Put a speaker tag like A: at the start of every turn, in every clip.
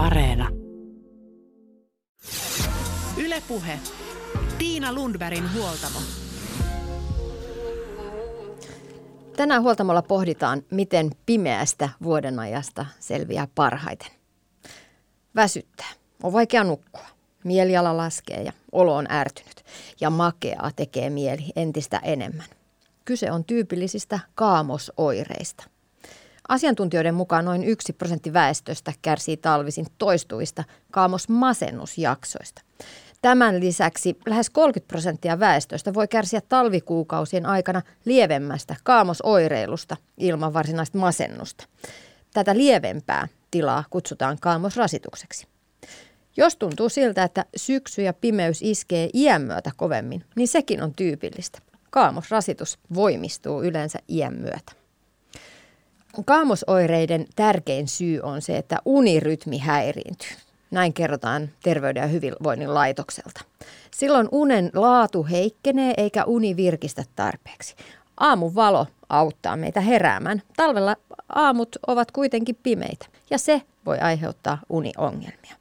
A: Areena. Ylepuhe. Tiina Lundbergin huoltamo.
B: Tänään huoltamolla pohditaan, miten pimeästä vuodenajasta selviää parhaiten. Väsyttää. On vaikea nukkua. Mieliala laskee ja olo on ärtynyt. Ja makeaa tekee mieli entistä enemmän. Kyse on tyypillisistä kaamosoireista. Asiantuntijoiden mukaan noin yksi prosentti väestöstä kärsii talvisin toistuvista kaamosmasennusjaksoista. Tämän lisäksi lähes 30 prosenttia väestöstä voi kärsiä talvikuukausien aikana lievemmästä kaamosoireilusta ilman varsinaista masennusta. Tätä lievempää tilaa kutsutaan kaamosrasitukseksi. Jos tuntuu siltä, että syksy ja pimeys iskee iän myötä kovemmin, niin sekin on tyypillistä. Kaamosrasitus voimistuu yleensä iän myötä. Kaamosoireiden tärkein syy on se, että unirytmi häiriintyy. Näin kerrotaan Terveyden ja hyvinvoinnin laitokselta. Silloin unen laatu heikkenee eikä uni virkistä tarpeeksi. Aamun valo auttaa meitä heräämään. Talvella aamut ovat kuitenkin pimeitä ja se voi aiheuttaa uniongelmia.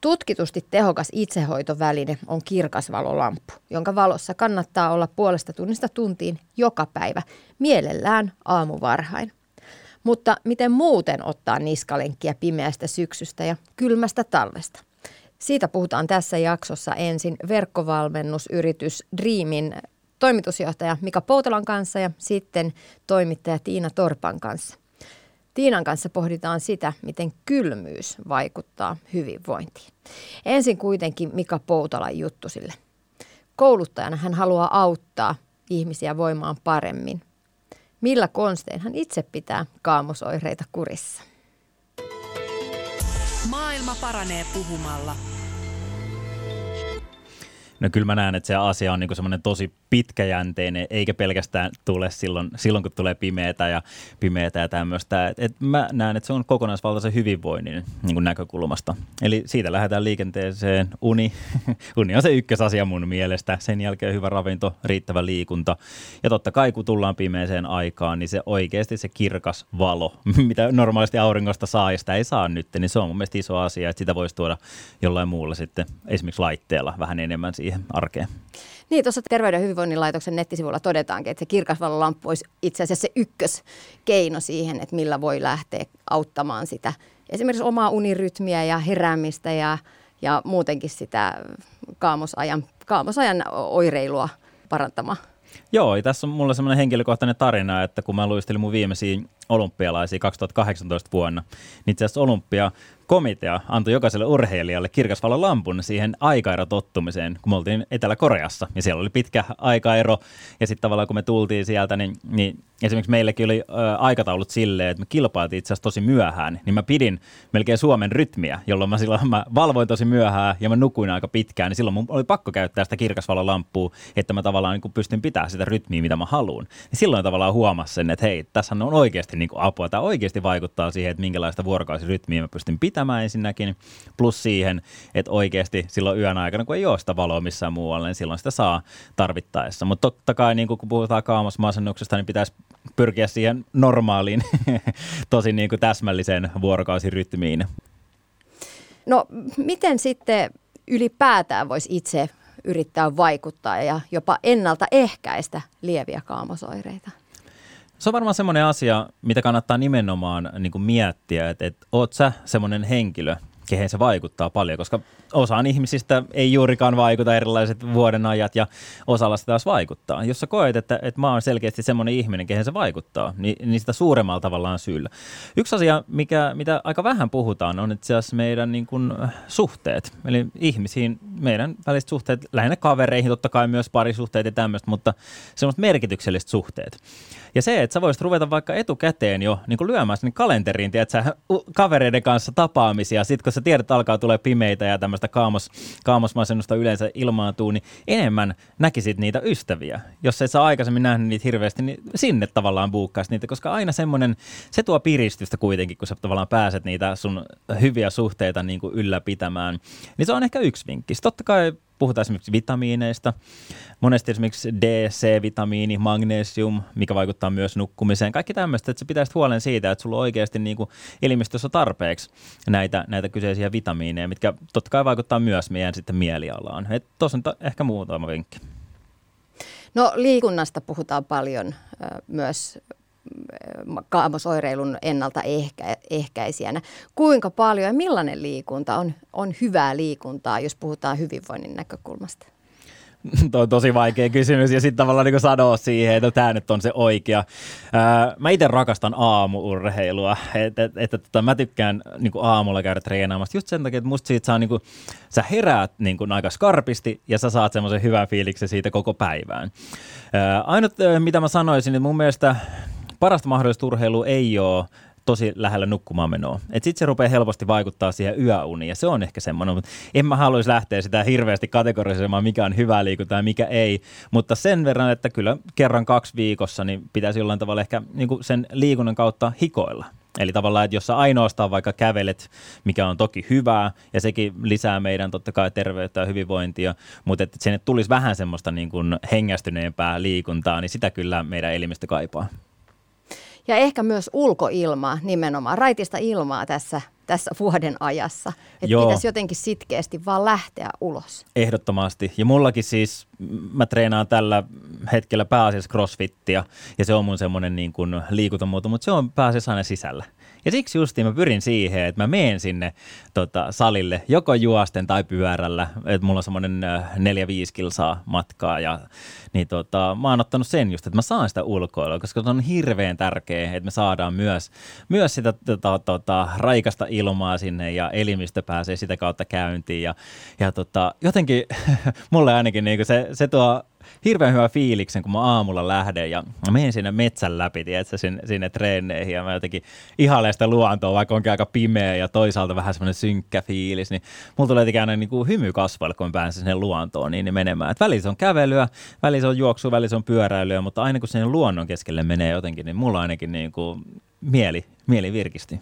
B: Tutkitusti tehokas itsehoitoväline on kirkasvalolamppu, jonka valossa kannattaa olla puolesta tunnista tuntiin joka päivä, mielellään aamuvarhain. Mutta miten muuten ottaa niskalenkkiä pimeästä syksystä ja kylmästä talvesta? Siitä puhutaan tässä jaksossa ensin verkkovalmennusyritys Dreamin toimitusjohtaja Mika Poutelan kanssa ja sitten toimittaja Tiina Torpan kanssa. Tiinan kanssa pohditaan sitä, miten kylmyys vaikuttaa hyvinvointiin. Ensin kuitenkin Mika Poutalan juttu sille. Kouluttajana hän haluaa auttaa ihmisiä voimaan paremmin – Millä konstein hän itse pitää kaamosoireita kurissa?
A: Maailma paranee puhumalla.
C: No kyllä mä näen, että se asia on niin semmoinen tosi pitkäjänteinen, eikä pelkästään tule silloin, silloin kun tulee pimeätä ja, pimeätä ja tämmöistä. Et, et mä näen, että se on kokonaisvaltaisen hyvinvoinnin niin kuin näkökulmasta. Eli siitä lähdetään liikenteeseen. Uni, uni on se ykkösasia mun mielestä. Sen jälkeen hyvä ravinto, riittävä liikunta. Ja totta kai kun tullaan pimeeseen aikaan, niin se oikeasti se kirkas valo, mitä normaalisti auringosta saa ja sitä ei saa nyt, niin se on mun mielestä iso asia, että sitä voisi tuoda jollain muulla sitten, esimerkiksi laitteella vähän enemmän siihen arkeen.
B: Niin, tuossa Terveyden ja hyvinvoinnin laitoksen nettisivulla todetaankin, että se kirkasvalolamppu olisi itse asiassa se ykköskeino siihen, että millä voi lähteä auttamaan sitä esimerkiksi omaa unirytmiä ja heräämistä ja, ja muutenkin sitä kaamosajan, kaamosajan oireilua parantamaan.
C: Joo, tässä on mulla semmoinen henkilökohtainen tarina, että kun mä luistelin mun viimeisiä olympialaisia 2018 vuonna, niin itse asiassa olympia komitea antoi jokaiselle urheilijalle kirkasvalon lampun siihen aikaero tottumiseen, kun me oltiin Etelä-Koreassa. Ja siellä oli pitkä aikaero. Ja sitten tavallaan kun me tultiin sieltä, niin, niin esimerkiksi meillekin oli ö, aikataulut silleen, että me kilpailtiin itse asiassa tosi myöhään. Niin mä pidin melkein Suomen rytmiä, jolloin mä silloin mä valvoin tosi myöhään ja mä nukuin aika pitkään. Niin silloin mun oli pakko käyttää sitä kirkasvalon lamppua, että mä tavallaan niin pystyn pitämään sitä rytmiä, mitä mä haluan. Niin silloin tavallaan huomasin sen, että hei, tässä on oikeasti niin apua. Tämä oikeasti vaikuttaa siihen, että minkälaista vuorokausirytmiä mä pystyn pitämään pitämään ensinnäkin, plus siihen, että oikeasti silloin yön aikana, kun ei ole sitä valoa missään muualla, niin silloin sitä saa tarvittaessa. Mutta totta kai, niin kun puhutaan kaamosmasennuksesta, niin pitäisi pyrkiä siihen normaaliin, tosi niin kuin täsmälliseen vuorokausirytmiin.
B: No miten sitten ylipäätään voisi itse yrittää vaikuttaa ja jopa ennaltaehkäistä lieviä kaamosoireita?
C: Se on varmaan semmoinen asia, mitä kannattaa nimenomaan niin kuin miettiä, että, että oot sä semmoinen henkilö, kehen se vaikuttaa paljon, koska osaan ihmisistä ei juurikaan vaikuta erilaiset vuodenajat ja osalla sitä taas vaikuttaa. Jos sä koet, että, että mä oon selkeästi semmoinen ihminen, kehen se vaikuttaa, niin, niin sitä suuremmalla tavallaan syyllä. Yksi asia, mikä, mitä aika vähän puhutaan, on itse asiassa meidän niin kuin, suhteet. Eli ihmisiin, meidän väliset suhteet, lähinnä kavereihin, totta kai myös parisuhteet ja tämmöistä, mutta semmoiset merkitykselliset suhteet. Ja se, että sä voisit ruveta vaikka etukäteen jo niin kuin lyömään sinne kalenteriin, tiedätkö, kavereiden kanssa tapaamisia, sit kun sä tiedät, että alkaa tulee pimeitä ja tämmöistä kaamos, kaamosmasennusta yleensä ilmaantuu, niin enemmän näkisit niitä ystäviä. Jos et saa aikaisemmin nähnyt niitä hirveästi, niin sinne tavallaan buukkaisi niitä, koska aina semmoinen, se tuo piristystä kuitenkin, kun sä tavallaan pääset niitä sun hyviä suhteita niin kuin ylläpitämään. Niin se on ehkä yksi vinkki. Totta kai puhutaan esimerkiksi vitamiineista. Monesti esimerkiksi D, C-vitamiini, magnesium, mikä vaikuttaa myös nukkumiseen. Kaikki tämmöistä, että sä pitäisit huolen siitä, että sulla on oikeasti niin kuin elimistössä tarpeeksi näitä, näitä kyseisiä vitamiineja, mitkä totta kai vaikuttaa myös meidän sitten mielialaan. Tuossa on ehkä muutama vinkki.
B: No liikunnasta puhutaan paljon myös kaamosoireilun ennaltaehkäisijänä. Kuinka paljon ja millainen liikunta on, on hyvää liikuntaa, jos puhutaan hyvinvoinnin näkökulmasta?
C: Tuo on tosi vaikea kysymys ja sitten tavallaan niin sanoa siihen, että tämä nyt on se oikea. Mä itse rakastan aamuurheilua, että et, et, tota, mä tykkään niin aamulla käydä treenaamassa just sen takia, että musta siitä saa, niin kuin, sä heräät niin kuin, aika skarpisti ja sä saat semmoisen hyvän fiiliksen siitä koko päivään. Ää, ainut, mitä mä sanoisin, että mun mielestä parasta mahdollista urheilua ei ole tosi lähellä nukkumaan menoa. Sitten se rupeaa helposti vaikuttaa siihen yöuniin ja se on ehkä semmoinen, mutta en mä haluaisi lähteä sitä hirveästi kategorisemaan, mikä on hyvää liikuntaa ja mikä ei, mutta sen verran, että kyllä kerran kaksi viikossa niin pitäisi jollain tavalla ehkä niin sen liikunnan kautta hikoilla. Eli tavallaan, että jos sä ainoastaan vaikka kävelet, mikä on toki hyvää, ja sekin lisää meidän totta kai terveyttä ja hyvinvointia, mutta että sinne tulisi vähän semmoista niin kuin hengästyneempää liikuntaa, niin sitä kyllä meidän elimistö kaipaa.
B: Ja ehkä myös ulkoilmaa nimenomaan, raitista ilmaa tässä, tässä vuoden ajassa. Että pitäisi jotenkin sitkeästi vaan lähteä ulos.
C: Ehdottomasti. Ja mullakin siis, mä treenaan tällä hetkellä pääasiassa crossfittia ja se on mun semmoinen niin kuin liikuntamuoto, mutta se on pääasiassa aina sisällä. Ja siksi justiin mä pyrin siihen, että mä menen sinne tota, salille joko juosten tai pyörällä, että mulla on semmoinen 4-5 kilsaa matkaa ja niin tota, mä oon ottanut sen just, että mä saan sitä ulkoilua, koska se on hirveän tärkeää, että me saadaan myös, myös sitä tota, tota, raikasta ilmaa sinne ja elimistö pääsee sitä kautta käyntiin. Ja, ja tota, jotenkin mulle ainakin niin se, se tuo hirveän hyvä fiiliksen, kun mä aamulla lähden ja mä menen sinne metsän läpi, tiedätkö, sinne, sinne treeneihin ja mä jotenkin ihailen sitä luontoa, vaikka onkin aika pimeä ja toisaalta vähän semmoinen synkkä fiilis, niin mulla tulee aina niin kuin hymy kasvalle, kun mä pääsen sinne luontoon niin, niin menemään. Et välissä on kävelyä, välissä on juoksua, välissä on pyöräilyä, mutta aina kun sinne luonnon keskelle menee jotenkin, niin mulla ainakin niin kuin mieli, mieli virkisti.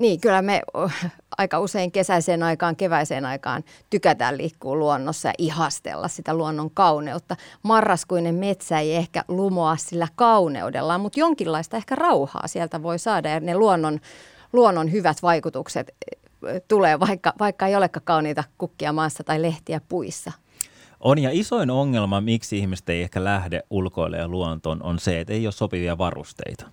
B: Niin, kyllä me aika usein kesäiseen aikaan, keväiseen aikaan tykätään liikkua luonnossa ja ihastella sitä luonnon kauneutta. Marraskuinen metsä ei ehkä lumoa sillä kauneudellaan, mutta jonkinlaista ehkä rauhaa sieltä voi saada ja ne luonnon, luonnon hyvät vaikutukset tulee, vaikka, vaikka ei olekaan kauniita kukkia maassa tai lehtiä puissa.
C: On ja isoin ongelma, miksi ihmiset ei ehkä lähde ulkoilemaan luontoon, on se, että ei ole sopivia varusteita.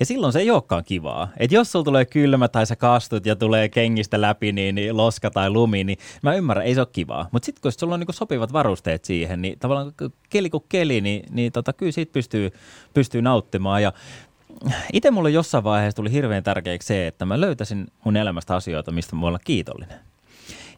C: Ja silloin se ei olekaan kivaa. Että jos sulla tulee kylmä tai sä kastut ja tulee kengistä läpi, niin, niin loska tai lumi, niin mä ymmärrän, ei se ole kivaa. Mutta sitten kun sulla on niin sopivat varusteet siihen, niin tavallaan keli kuin keli, niin, niin tota, kyllä siitä pystyy, pystyy nauttimaan. Ja itse mulle jossain vaiheessa tuli hirveän tärkeäksi se, että mä löytäisin mun elämästä asioita, mistä mä voin olla kiitollinen.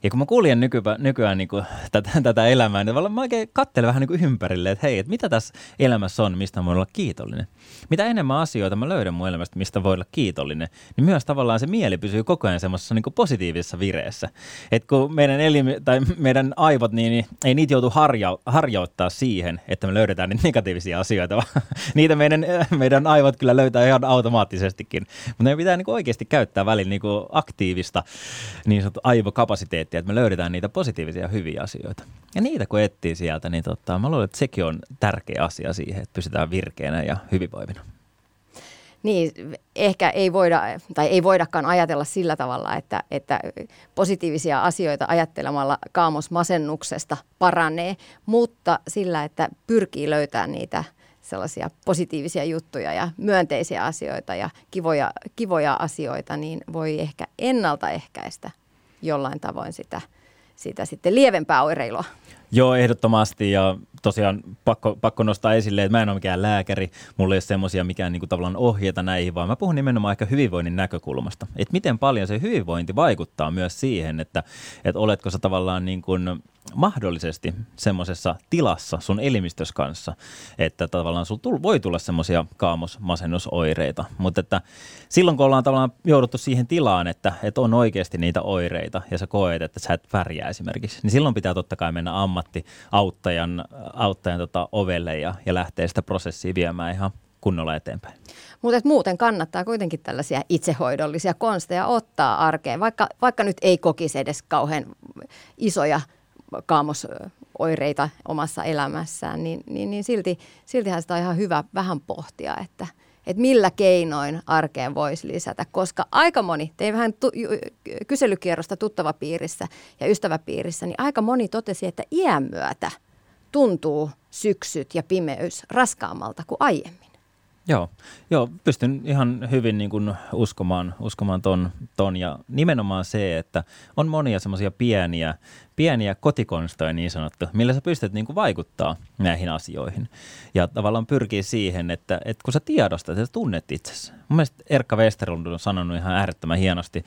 C: Ja kun mä kuulin nykypä, nykyään niin kuin, tätä, tätä elämää, niin mä oikein katselen vähän niin kuin ympärille, että hei, että mitä tässä elämässä on, mistä mä voin olla kiitollinen. Mitä enemmän asioita mä löydän mun elämästä, mistä voi olla kiitollinen, niin myös tavallaan se mieli pysyy koko ajan semmoisessa niin positiivisessa vireessä. Että kun meidän, elimi, tai meidän aivot, niin, niin ei niitä joutu harja, harjoittaa siihen, että me löydetään niitä negatiivisia asioita, vaan niitä meidän, meidän aivot kyllä löytää ihan automaattisestikin. Mutta meidän pitää niin oikeasti käyttää välillä niin aktiivista niin sanottu aivokapasiteettia että me löydetään niitä positiivisia hyviä asioita. Ja niitä kun etsii sieltä, niin tota, mä luulen, että sekin on tärkeä asia siihen, että pysytään virkeänä ja hyvinvoivina.
B: Niin, ehkä ei voida, tai ei voidakaan ajatella sillä tavalla, että, että positiivisia asioita ajattelemalla kaamosmasennuksesta paranee, mutta sillä, että pyrkii löytämään niitä sellaisia positiivisia juttuja ja myönteisiä asioita ja kivoja, kivoja asioita, niin voi ehkä ennaltaehkäistä jollain tavoin sitä, sitä sitten lievempää oireilua.
C: Joo, ehdottomasti ja tosiaan pakko, pakko nostaa esille, että mä en ole mikään lääkäri, mulla ei ole semmoisia mikään niin kuin, tavallaan ohjeita näihin, vaan mä puhun nimenomaan ehkä hyvinvoinnin näkökulmasta. Että miten paljon se hyvinvointi vaikuttaa myös siihen, että, että oletko sä tavallaan niin kuin, mahdollisesti semmoisessa tilassa sun elimistös kanssa, että tavallaan sulla voi tulla semmoisia kaamosmasennusoireita, mutta että silloin kun ollaan tavallaan jouduttu siihen tilaan, että, että on oikeasti niitä oireita ja sä koet, että sä et pärjää esimerkiksi, niin silloin pitää totta kai mennä ammattiauttajan auttajan tota ovelle ja, ja lähteä sitä prosessia viemään ihan kunnolla eteenpäin.
B: Mutta muuten kannattaa kuitenkin tällaisia itsehoidollisia konsteja ottaa arkeen, vaikka, vaikka nyt ei kokisi edes kauhean isoja kaamosoireita omassa elämässään, niin, niin, niin silti, siltihän sitä on ihan hyvä vähän pohtia, että, että millä keinoin arkeen voisi lisätä, koska aika moni, tein vähän tu- kyselykierrosta tuttavapiirissä ja ystäväpiirissä, niin aika moni totesi, että iän myötä tuntuu syksyt ja pimeys raskaammalta kuin aiemmin.
C: Joo, joo pystyn ihan hyvin niin kuin uskomaan, uskomaan ton, ton, ja nimenomaan se, että on monia semmoisia pieniä, pieniä kotikonstoja niin sanottu, millä sä pystyt niin kuin vaikuttaa näihin asioihin. Ja tavallaan pyrkii siihen, että, että kun sä tiedostat, sä tunnet itsesi. Mun mielestä Erkka Westerlund on sanonut ihan äärettömän hienosti,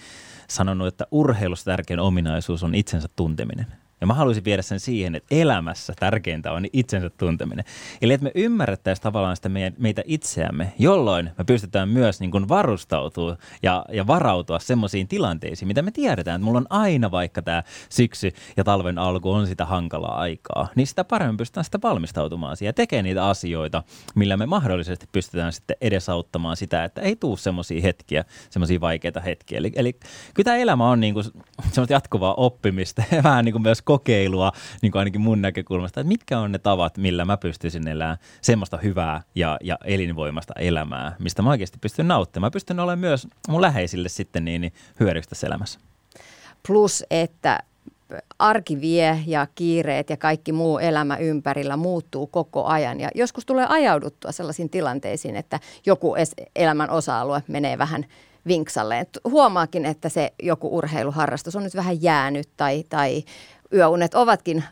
C: sanonut, että urheilussa tärkein ominaisuus on itsensä tunteminen. Ja mä haluaisin viedä sen siihen, että elämässä tärkeintä on itsensä tunteminen. Eli että me ymmärrettäisiin tavallaan sitä meidän, meitä itseämme, jolloin me pystytään myös niin kuin varustautua ja, ja varautua semmoisiin tilanteisiin, mitä me tiedetään, että mulla on aina vaikka tämä syksy ja talven alku on sitä hankalaa aikaa, niin sitä paremmin pystytään sitä valmistautumaan siihen ja tekemään niitä asioita, millä me mahdollisesti pystytään sitten edesauttamaan sitä, että ei tule semmoisia hetkiä, semmoisia vaikeita hetkiä. Eli, eli kyllä tämä elämä on niin kuin semmoista jatkuvaa oppimista ja vähän niin kuin myös kokeilua, niin kuin ainakin mun näkökulmasta, että mitkä on ne tavat, millä mä pystyisin elämään semmoista hyvää ja, ja elinvoimasta elämää, mistä mä oikeasti pystyn nauttimaan. Mä pystyn olemaan myös mun läheisille sitten niin, niin hyödyksi tässä elämässä.
B: Plus, että arki vie ja kiireet ja kaikki muu elämä ympärillä muuttuu koko ajan. Ja joskus tulee ajauduttua sellaisiin tilanteisiin, että joku elämän osa-alue menee vähän vinksalle. Huomaakin, että se joku urheiluharrastus on nyt vähän jäänyt tai, tai yöunet ovatkin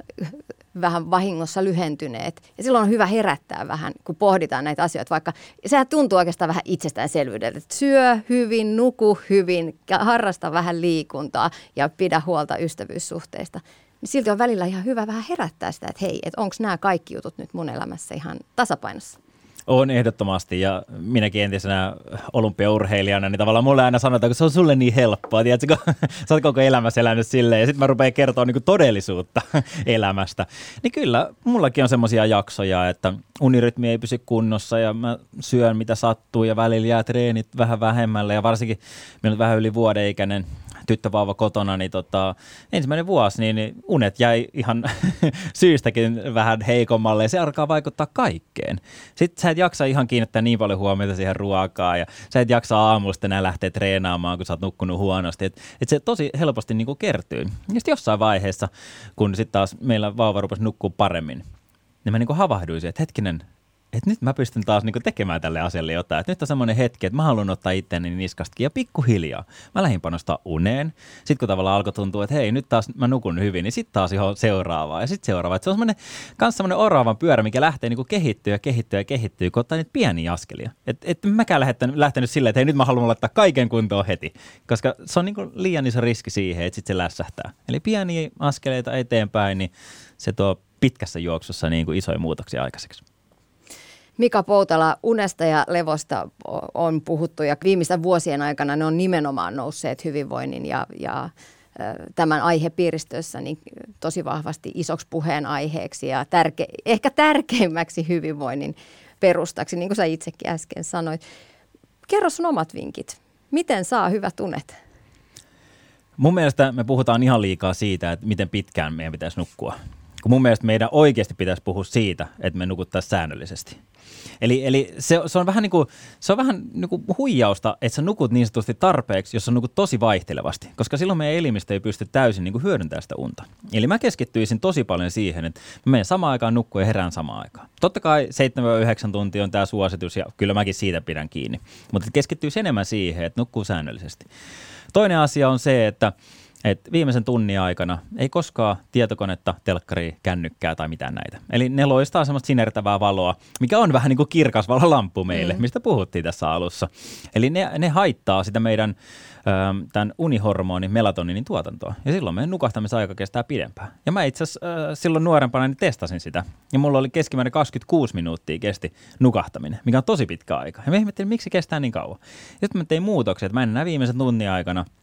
B: vähän vahingossa lyhentyneet. Ja silloin on hyvä herättää vähän, kun pohditaan näitä asioita, vaikka sehän tuntuu oikeastaan vähän itsestäänselvyydeltä, että syö hyvin, nuku hyvin, harrasta vähän liikuntaa ja pidä huolta ystävyyssuhteista. Niin silti on välillä ihan hyvä vähän herättää sitä, että hei, että onko nämä kaikki jutut nyt mun elämässä ihan tasapainossa.
C: On ehdottomasti ja minäkin entisenä olympiaurheilijana, niin tavallaan mulle aina sanotaan, että se on sulle niin helppoa, tiedätkö, kun sä oot koko elämässä elänyt silleen ja sitten mä rupean kertoa niin todellisuutta elämästä. Niin kyllä, mullakin on semmoisia jaksoja, että unirytmi ei pysy kunnossa ja mä syön mitä sattuu ja välillä jää treenit vähän vähemmälle ja varsinkin minä vähän yli vuoden ikäinen tyttövauva kotona, niin tota, ensimmäinen vuosi, niin, unet jäi ihan syystäkin vähän heikommalle ja se alkaa vaikuttaa kaikkeen. Sitten sä et jaksa ihan kiinnittää niin paljon huomiota siihen ruokaan ja sä et jaksa aamusta enää lähteä treenaamaan, kun sä oot nukkunut huonosti. Et, et se tosi helposti niin kuin kertyy. Ja sitten jossain vaiheessa, kun sitten taas meillä vauva rupesi nukkua paremmin, niin mä niin kuin että hetkinen, että nyt mä pystyn taas niinku tekemään tälle asialle jotain. Että nyt on semmoinen hetki, että mä haluan ottaa itteni niskastakin ja pikkuhiljaa. Mä lähdin panostaa uneen. Sitten kun tavallaan alkoi tuntua, että hei, nyt taas mä nukun hyvin, niin sitten taas ihan seuraavaa ja sitten seuraavaa. Että se on semmoinen, kans semmoinen oraavan pyörä, mikä lähtee niinku kehittyä ja kehittyä ja kehittyy, kun ottaa niitä pieniä askelia. Että et mäkään lähtenyt, lähtenyt silleen, että hei, nyt mä haluan laittaa kaiken kuntoon heti. Koska se on niinku liian iso riski siihen, että sitten se lässähtää. Eli pieniä askeleita eteenpäin, niin se tuo pitkässä juoksussa niin kuin isoja muutoksia aikaiseksi.
B: Mika Poutala, unesta ja levosta on puhuttu ja viimeisten vuosien aikana ne on nimenomaan nousseet hyvinvoinnin ja, ja tämän aihepiiristössä niin tosi vahvasti isoksi puheenaiheeksi ja tärke, ehkä tärkeimmäksi hyvinvoinnin perustaksi, niin kuin sä itsekin äsken sanoit. Kerro sun omat vinkit. Miten saa hyvät unet?
C: Mun mielestä me puhutaan ihan liikaa siitä, että miten pitkään meidän pitäisi nukkua. Kun mun mielestä meidän oikeasti pitäisi puhua siitä, että me nukuttaisiin säännöllisesti. Eli, eli se, se, on vähän, niin kuin, se on vähän niin kuin huijausta, että sä nukut niin sanotusti tarpeeksi, jos sä nukut tosi vaihtelevasti, koska silloin meidän elimistö ei pysty täysin niin kuin hyödyntämään sitä unta. Eli mä keskittyisin tosi paljon siihen, että mä menen samaan aikaan nukkua ja herään samaan aikaan. Totta kai 7-9 tuntia on tämä suositus ja kyllä mäkin siitä pidän kiinni, mutta keskittyisi enemmän siihen, että nukkuu säännöllisesti. Toinen asia on se, että et viimeisen tunnin aikana ei koskaan tietokonetta, telkkaria, kännykkää tai mitään näitä. Eli ne loistaa semmoista sinertävää valoa, mikä on vähän niin kuin kirkas valolamppu meille, mm. mistä puhuttiin tässä alussa. Eli ne, ne haittaa sitä meidän ähm, tämän unihormonin melatoninin tuotantoa. Ja silloin meidän nukahtamisaika kestää pidempään. Ja mä itse asiassa äh, silloin nuorempana niin testasin sitä. Ja mulla oli keskimäärin 26 minuuttia kesti nukahtaminen, mikä on tosi pitkä aika. Ja mä ihmettelin, miksi se kestää niin kauan. Sitten mä tein muutoksia, että mä en enää viimeisen tunnin aikana –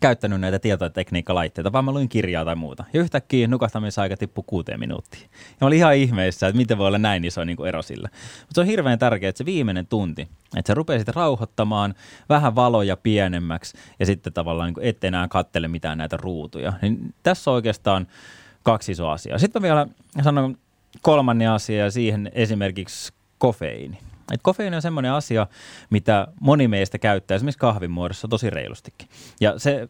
C: käyttänyt näitä tietotekniikkalaitteita, vaan mä luin kirjaa tai muuta. Ja yhtäkkiä nukahtamisaika tippui kuuteen minuuttiin. Ja mä olin ihan ihmeessä, että miten voi olla näin iso niin kuin ero sillä. Mutta se on hirveän tärkeää, että se viimeinen tunti, että sä rupeasit rauhoittamaan vähän valoja pienemmäksi ja sitten tavallaan niin kuin enää kattele mitään näitä ruutuja. Niin tässä oikeastaan kaksi isoa asiaa. Sitten mä vielä sanon kolmannen asia ja siihen esimerkiksi kofeiini. Et kofeiini on semmoinen asia, mitä moni meistä käyttää esimerkiksi kahvin muodossa tosi reilustikin. Ja se,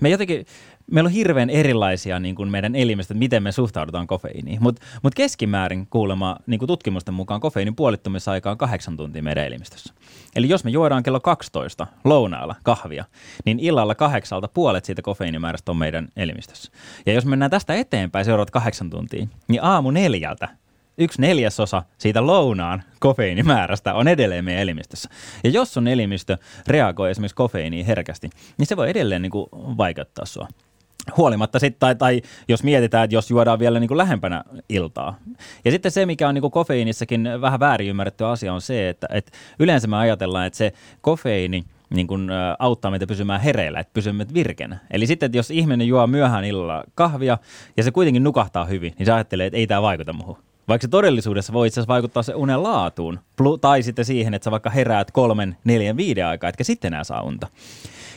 C: me jotenkin, meillä on hirveän erilaisia niin kuin meidän elimistä, että miten me suhtaudutaan kofeiiniin. Mutta mut keskimäärin kuulemma niin kuin tutkimusten mukaan kofeiinin puolittumisaika on kahdeksan tuntia meidän elimistössä. Eli jos me juodaan kello 12 lounaalla kahvia, niin illalla kahdeksalta puolet siitä kofeiinimäärästä on meidän elimistössä. Ja jos mennään tästä eteenpäin seuraavat kahdeksan tuntia, niin aamu neljältä yksi neljäsosa siitä lounaan kofeiinimäärästä on edelleen meidän elimistössä. Ja jos sun elimistö reagoi esimerkiksi kofeiiniin herkästi, niin se voi edelleen niin kuin vaikeuttaa sua huolimatta sitten, tai, tai jos mietitään, että jos juodaan vielä niin kuin lähempänä iltaa. Ja sitten se, mikä on niin kuin kofeiinissakin vähän väärin ymmärretty asia, on se, että, että yleensä me ajatellaan, että se kofeiini niin kuin, auttaa meitä pysymään hereillä, että pysymme virkenä. Eli sitten, että jos ihminen juo myöhään illalla kahvia ja se kuitenkin nukahtaa hyvin, niin se ajattelee, että ei tämä vaikuta muuhun. Vaikka se todellisuudessa voi itse asiassa vaikuttaa se unen laatuun, tai sitten siihen, että sä vaikka heräät kolmen, neljän, viiden aikaa, etkä sitten enää saa unta.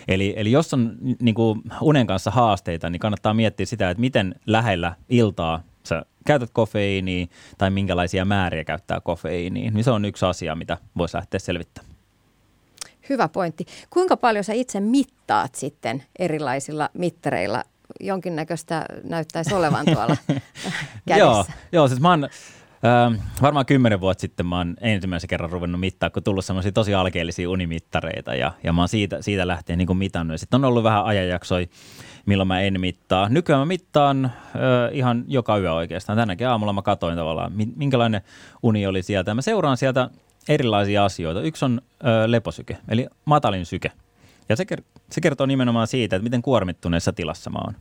C: Eli, eli jos on niin kuin unen kanssa haasteita, niin kannattaa miettiä sitä, että miten lähellä iltaa sä käytät kofeiiniä tai minkälaisia määriä käyttää kofeiiniä. Niin se on yksi asia, mitä voisi lähteä selvittämään.
B: Hyvä pointti. Kuinka paljon sä itse mittaat sitten erilaisilla mittareilla? Jonkinnäköistä näyttäisi olevan tuolla kädessä.
C: joo, joo, siis mä oon Öö, varmaan kymmenen vuotta sitten mä oon ensimmäisen kerran ruvennut mittaa, kun tullut semmoisia tosi alkeellisia unimittareita ja, ja mä oon siitä, siitä lähtien niin mitannut. Sitten on ollut vähän ajanjaksoja, milloin mä en mittaa. Nykyään mä mittaan ö, ihan joka yö oikeastaan. Tänäkin aamulla mä katoin tavallaan, minkälainen uni oli sieltä. Mä seuraan sieltä erilaisia asioita. Yksi on ö, leposyke, eli matalin syke. Ja se, se kertoo nimenomaan siitä, että miten kuormittuneessa tilassa mä oon.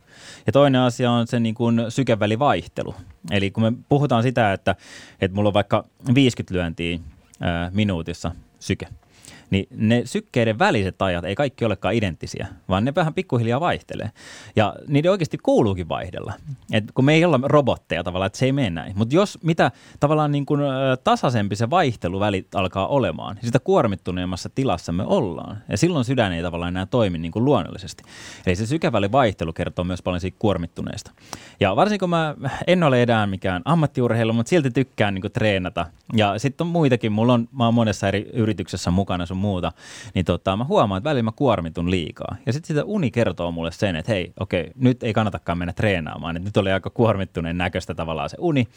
C: Ja toinen asia on se niin kuin sykevälivaihtelu. Eli kun me puhutaan sitä, että, että mulla on vaikka 50 lyöntiä ää, minuutissa syke – niin ne sykkeiden väliset ajat ei kaikki olekaan identtisiä, vaan ne vähän pikkuhiljaa vaihtelee. Ja niiden oikeasti kuuluukin vaihdella. Et kun me ei olla robotteja tavallaan, että se ei mene näin. Mutta jos mitä tavallaan niin kuin tasaisempi se vaihteluväli alkaa olemaan, niin sitä kuormittuneemmassa tilassa me ollaan. Ja silloin sydän ei tavallaan enää toimi niin kuin luonnollisesti. Eli se vaihtelu kertoo myös paljon siitä kuormittuneesta. Ja varsinkin kun mä en ole enää mikään ammattiurheilu, mutta silti tykkään niin kuin treenata. Ja sitten on muitakin, mulla on, mä oon monessa eri yrityksessä mukana sun muuta, niin tota, mä huomaan, että välillä mä kuormitun liikaa. Ja sitten sitä uni kertoo mulle sen, että hei, okei, nyt ei kannatakaan mennä treenaamaan. Et nyt oli aika kuormittuneen näköistä tavallaan se uni,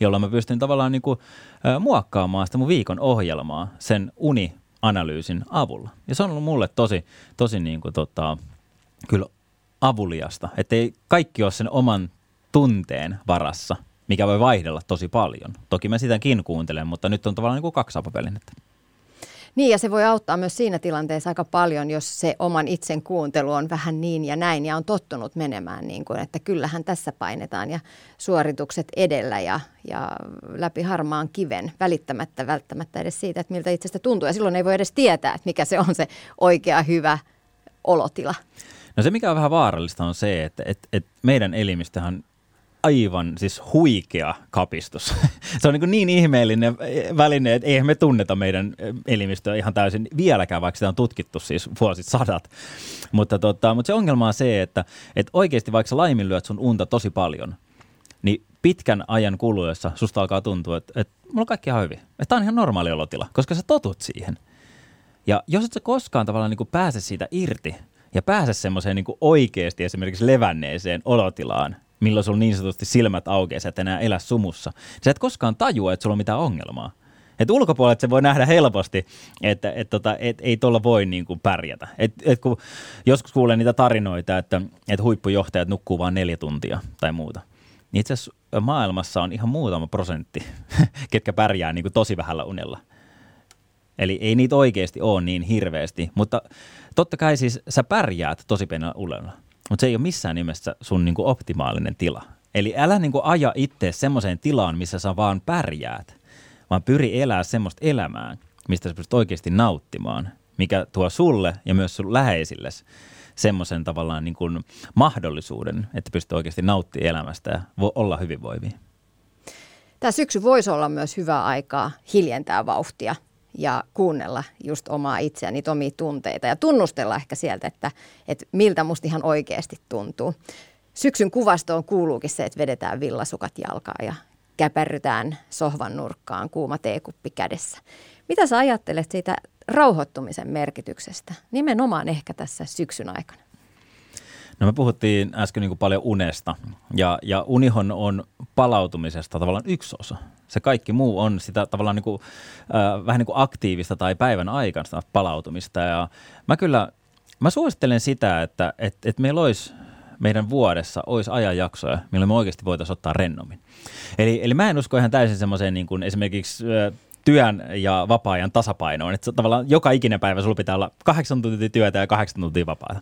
C: jolla mä pystyn tavallaan niin kuin, äh, muokkaamaan sitä mun viikon ohjelmaa sen uni-analyysin avulla. Ja se on ollut mulle tosi, tosi niin kuin, tota, kyllä avuliasta, että ei kaikki ole sen oman tunteen varassa, mikä voi vaihdella tosi paljon. Toki mä sitäkin kuuntelen, mutta nyt on tavallaan niin kuin kaksi apapelinettä.
B: Niin ja se voi auttaa myös siinä tilanteessa aika paljon, jos se oman itsen kuuntelu on vähän niin ja näin ja on tottunut menemään niin kuin, että kyllähän tässä painetaan ja suoritukset edellä ja, ja läpi harmaan kiven välittämättä välttämättä edes siitä, että miltä itsestä tuntuu. Ja silloin ei voi edes tietää, että mikä se on se oikea hyvä olotila.
C: No se, mikä on vähän vaarallista, on se, että, että, että meidän elimistöhän aivan siis huikea kapistus. se on niin, niin ihmeellinen väline, että eihän me tunneta meidän elimistöä ihan täysin vieläkään, vaikka sitä on tutkittu siis vuosit sadat. Mutta, tota, mutta se ongelma on se, että, että oikeasti vaikka sä laiminlyöt sun unta tosi paljon, niin pitkän ajan kuluessa susta alkaa tuntua, että, että mulla on kaikki ihan hyvin. Että tämä on ihan normaali olotila, koska sä totut siihen. Ja jos et sä koskaan tavallaan niin pääse siitä irti ja pääse semmoiseen niin oikeasti esimerkiksi levänneeseen olotilaan, milloin sulla niin sanotusti silmät aukeaa, et enää elä sumussa. Sä et koskaan tajua, että sulla on mitään ongelmaa. Et ulkopuolelta se voi nähdä helposti, että et, tota, et, ei tuolla voi niin kuin pärjätä. Et, et kun joskus kuulee niitä tarinoita, että et huippujohtajat nukkuu vain neljä tuntia tai muuta. Niin itse asiassa maailmassa on ihan muutama prosentti, ketkä pärjää niin kuin tosi vähällä unella. Eli ei niitä oikeasti ole niin hirveästi, mutta totta kai siis sä pärjäät tosi pienellä unella. Mutta se ei ole missään nimessä sun niinku optimaalinen tila. Eli älä niinku aja itse semmoiseen tilaan, missä sä vaan pärjäät, vaan pyri elää semmoista elämää, mistä sä pystyt oikeasti nauttimaan, mikä tuo sulle ja myös sun läheisille semmoisen tavallaan niin kuin mahdollisuuden, että pystyt oikeasti nauttimaan elämästä ja voi olla hyvinvoivia.
B: Tämä syksy voisi olla myös hyvä aikaa hiljentää vauhtia ja kuunnella just omaa itseään, niitä omia tunteita ja tunnustella ehkä sieltä, että, että miltä musta ihan oikeasti tuntuu. syksyn kuvastoon kuuluukin se, että vedetään villasukat jalkaan ja käperrytään sohvan nurkkaan kuuma teekuppi kädessä. Mitä sä ajattelet siitä rauhoittumisen merkityksestä, nimenomaan ehkä tässä syksyn aikana?
C: No me puhuttiin äsken niin paljon unesta ja, ja unihon on palautumisesta tavallaan yksi osa. Se kaikki muu on sitä tavallaan niin kuin, äh, vähän niin kuin aktiivista tai päivän aikaista palautumista ja mä kyllä, mä suosittelen sitä, että et, et meillä olisi meidän vuodessa olisi ajanjaksoja, milloin me oikeasti voitaisiin ottaa rennommin. Eli, eli mä en usko ihan täysin semmoiseen niin kuin esimerkiksi työn ja vapaa-ajan tasapainoon. Että tavallaan joka ikinen päivä sulla pitää olla kahdeksan tuntia työtä ja kahdeksan tuntia vapaata.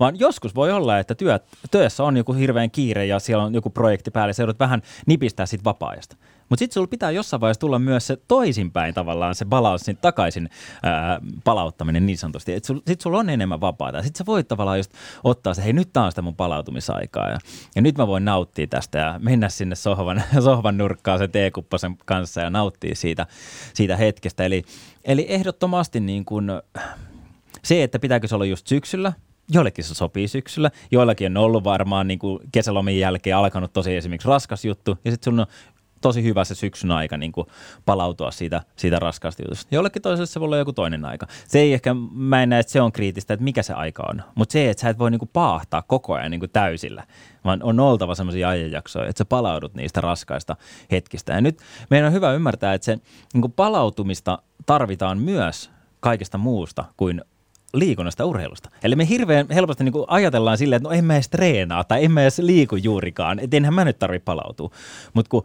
C: Vaan joskus voi olla, että työt, työssä on joku hirveän kiire ja siellä on joku projekti päällä ja sä joudut vähän nipistää siitä vapaa-ajasta. Mutta sitten sulla pitää jossain vaiheessa tulla myös se toisinpäin tavallaan, se balanssin takaisin ää, palauttaminen niin sanotusti. Sitten sulla on enemmän vapaata. Sitten sä voit tavallaan just ottaa se, hei nyt tää on sitä mun palautumisaikaa ja, ja nyt mä voin nauttia tästä ja mennä sinne sohvan, sohvan nurkkaan sen teekuppasen kanssa ja nauttia siitä, siitä hetkestä. Eli, eli ehdottomasti niin kuin, se, että pitääkö se olla just syksyllä, joillekin se sopii syksyllä, joillakin on ollut varmaan niin kuin kesälomien jälkeen alkanut tosi esimerkiksi raskas juttu, ja sitten sulla on tosi hyvä se syksyn aika niin kuin palautua siitä, siitä raskaasta jutusta. Jollekin toiselle se voi olla joku toinen aika. Se ei ehkä, mä en näe, että se on kriittistä, että mikä se aika on. Mutta se, että sä et voi niin kuin paahtaa koko ajan niin kuin täysillä, vaan on oltava sellaisia ajanjaksoja, että sä palaudut niistä raskaista hetkistä. Ja nyt meidän on hyvä ymmärtää, että se niin kuin palautumista tarvitaan myös kaikesta muusta kuin liikunnasta urheilusta. Eli me hirveän helposti niin ajatellaan silleen, että no en mä edes treenaa tai en mä edes liiku juurikaan, että enhän mä nyt tarvitse palautua. Mutta kun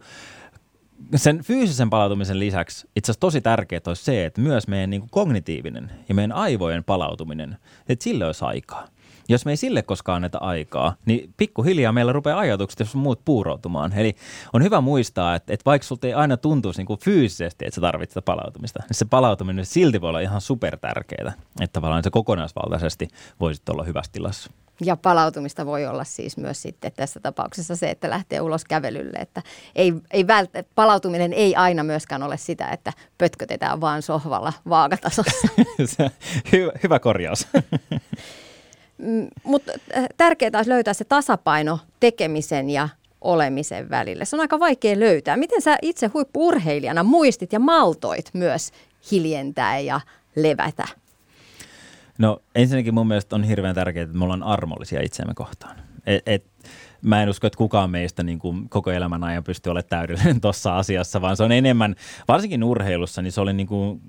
C: sen fyysisen palautumisen lisäksi itse asiassa tosi tärkeää olisi se, että myös meidän niin kuin kognitiivinen ja meidän aivojen palautuminen, että sille olisi aikaa. Jos me ei sille koskaan anneta aikaa, niin pikkuhiljaa meillä rupeaa ajatukset, jos muut puuroutumaan. Eli on hyvä muistaa, että, että vaikka sulta ei aina tuntuisi niin kuin fyysisesti, että sä tarvitset palautumista, niin se palautuminen silti voi olla ihan super tärkeää, että tavallaan se kokonaisvaltaisesti voisit olla hyvässä tilassa.
B: Ja palautumista voi olla siis myös sitten tässä tapauksessa se, että lähtee ulos kävelylle. Että ei, ei vält- palautuminen ei aina myöskään ole sitä, että pötkötetään vaan sohvalla vaakatasossa.
C: hyvä, hyvä korjaus.
B: Mm, Mutta äh, tärkeää olisi löytää se tasapaino tekemisen ja olemisen välillä. Se on aika vaikea löytää. Miten sä itse huippuurheilijana muistit ja maltoit myös hiljentää ja levätä?
C: No ensinnäkin mun mielestä on hirveän tärkeää, että me ollaan armollisia itseämme kohtaan. Et, et, mä en usko, että kukaan meistä niin kuin koko elämän ajan pystyy olemaan täydellinen tuossa asiassa, vaan se on enemmän, varsinkin urheilussa, niin se oli niin kuin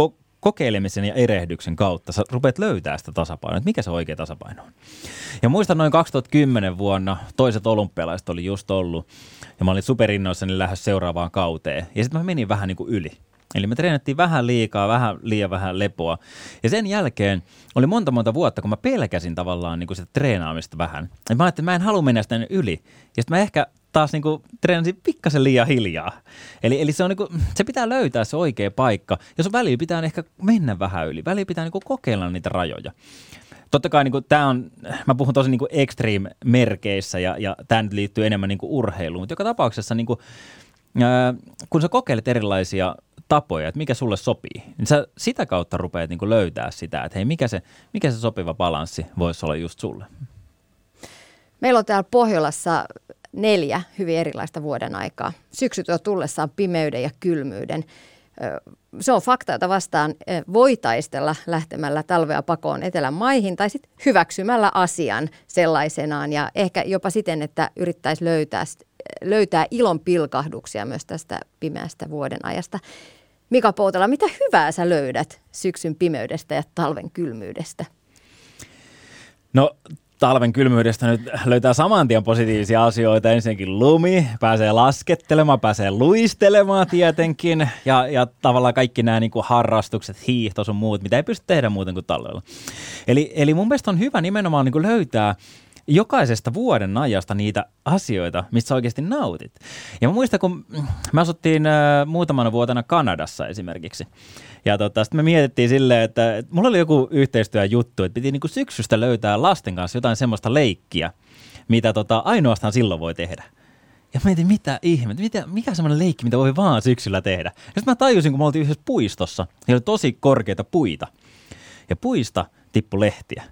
C: ko- kokeilemisen ja erehdyksen kautta sä rupeat löytää sitä tasapainoa, että mikä se oikea tasapaino on. Ja muistan noin 2010 vuonna, toiset olympialaiset oli just ollut, ja mä olin superinnoissani lähes seuraavaan kauteen, ja sitten mä menin vähän niin kuin yli. Eli me treenattiin vähän liikaa, vähän liian vähän lepoa. Ja sen jälkeen oli monta monta vuotta, kun mä pelkäsin tavallaan niin kuin sitä treenaamista vähän. Ja mä ajattelin, että mä en halua mennä sitä yli. Ja sitten mä ehkä taas niin kuin treenasin pikkasen liian hiljaa. Eli, eli se, on niin kuin, se pitää löytää se oikea paikka. Ja se väliin pitää ehkä mennä vähän yli. Väliin pitää niin kuin kokeilla niitä rajoja totta kai niin tämä on, mä puhun tosi niin extreme-merkeissä ja, ja tämä nyt liittyy enemmän niin urheiluun, mutta joka tapauksessa niin kuin, ää, kun sä kokeilet erilaisia tapoja, että mikä sulle sopii, niin sä sitä kautta rupeat niin löytää sitä, että hei, mikä se, mikä se sopiva balanssi voisi olla just sulle.
B: Meillä on täällä Pohjolassa neljä hyvin erilaista vuoden aikaa. Syksy tuo tullessaan pimeyden ja kylmyyden. Se on fakta, jota vastaan voi taistella lähtemällä talvea pakoon etelän maihin tai sitten hyväksymällä asian sellaisenaan ja ehkä jopa siten, että yrittäisi löytää, löytää ilon pilkahduksia myös tästä pimeästä vuoden ajasta. Mika Poutala, mitä hyvää sä löydät syksyn pimeydestä ja talven kylmyydestä?
C: No talven kylmyydestä nyt löytää saman tien positiivisia asioita. Ensinnäkin lumi, pääsee laskettelemaan, pääsee luistelemaan tietenkin ja, ja tavallaan kaikki nämä niin kuin harrastukset, hiihto sun muut, mitä ei pysty tehdä muuten kuin talvella. Eli, eli mun mielestä on hyvä nimenomaan niin kuin löytää jokaisesta vuoden ajasta niitä asioita, mistä oikeasti nautit. Ja mä muistan, kun me asuttiin äh, muutamana vuotena Kanadassa esimerkiksi. Ja tota, sitten me mietittiin silleen, että, mulla oli joku yhteistyöjuttu, että piti niinku syksystä löytää lasten kanssa jotain semmoista leikkiä, mitä tota, ainoastaan silloin voi tehdä. Ja mietin, mitä ihmettä, mitä, mikä semmoinen leikki, mitä voi vaan syksyllä tehdä. Ja sitten mä tajusin, kun me oltiin yhdessä puistossa, ja oli tosi korkeita puita. Ja puista tippu lehtiä.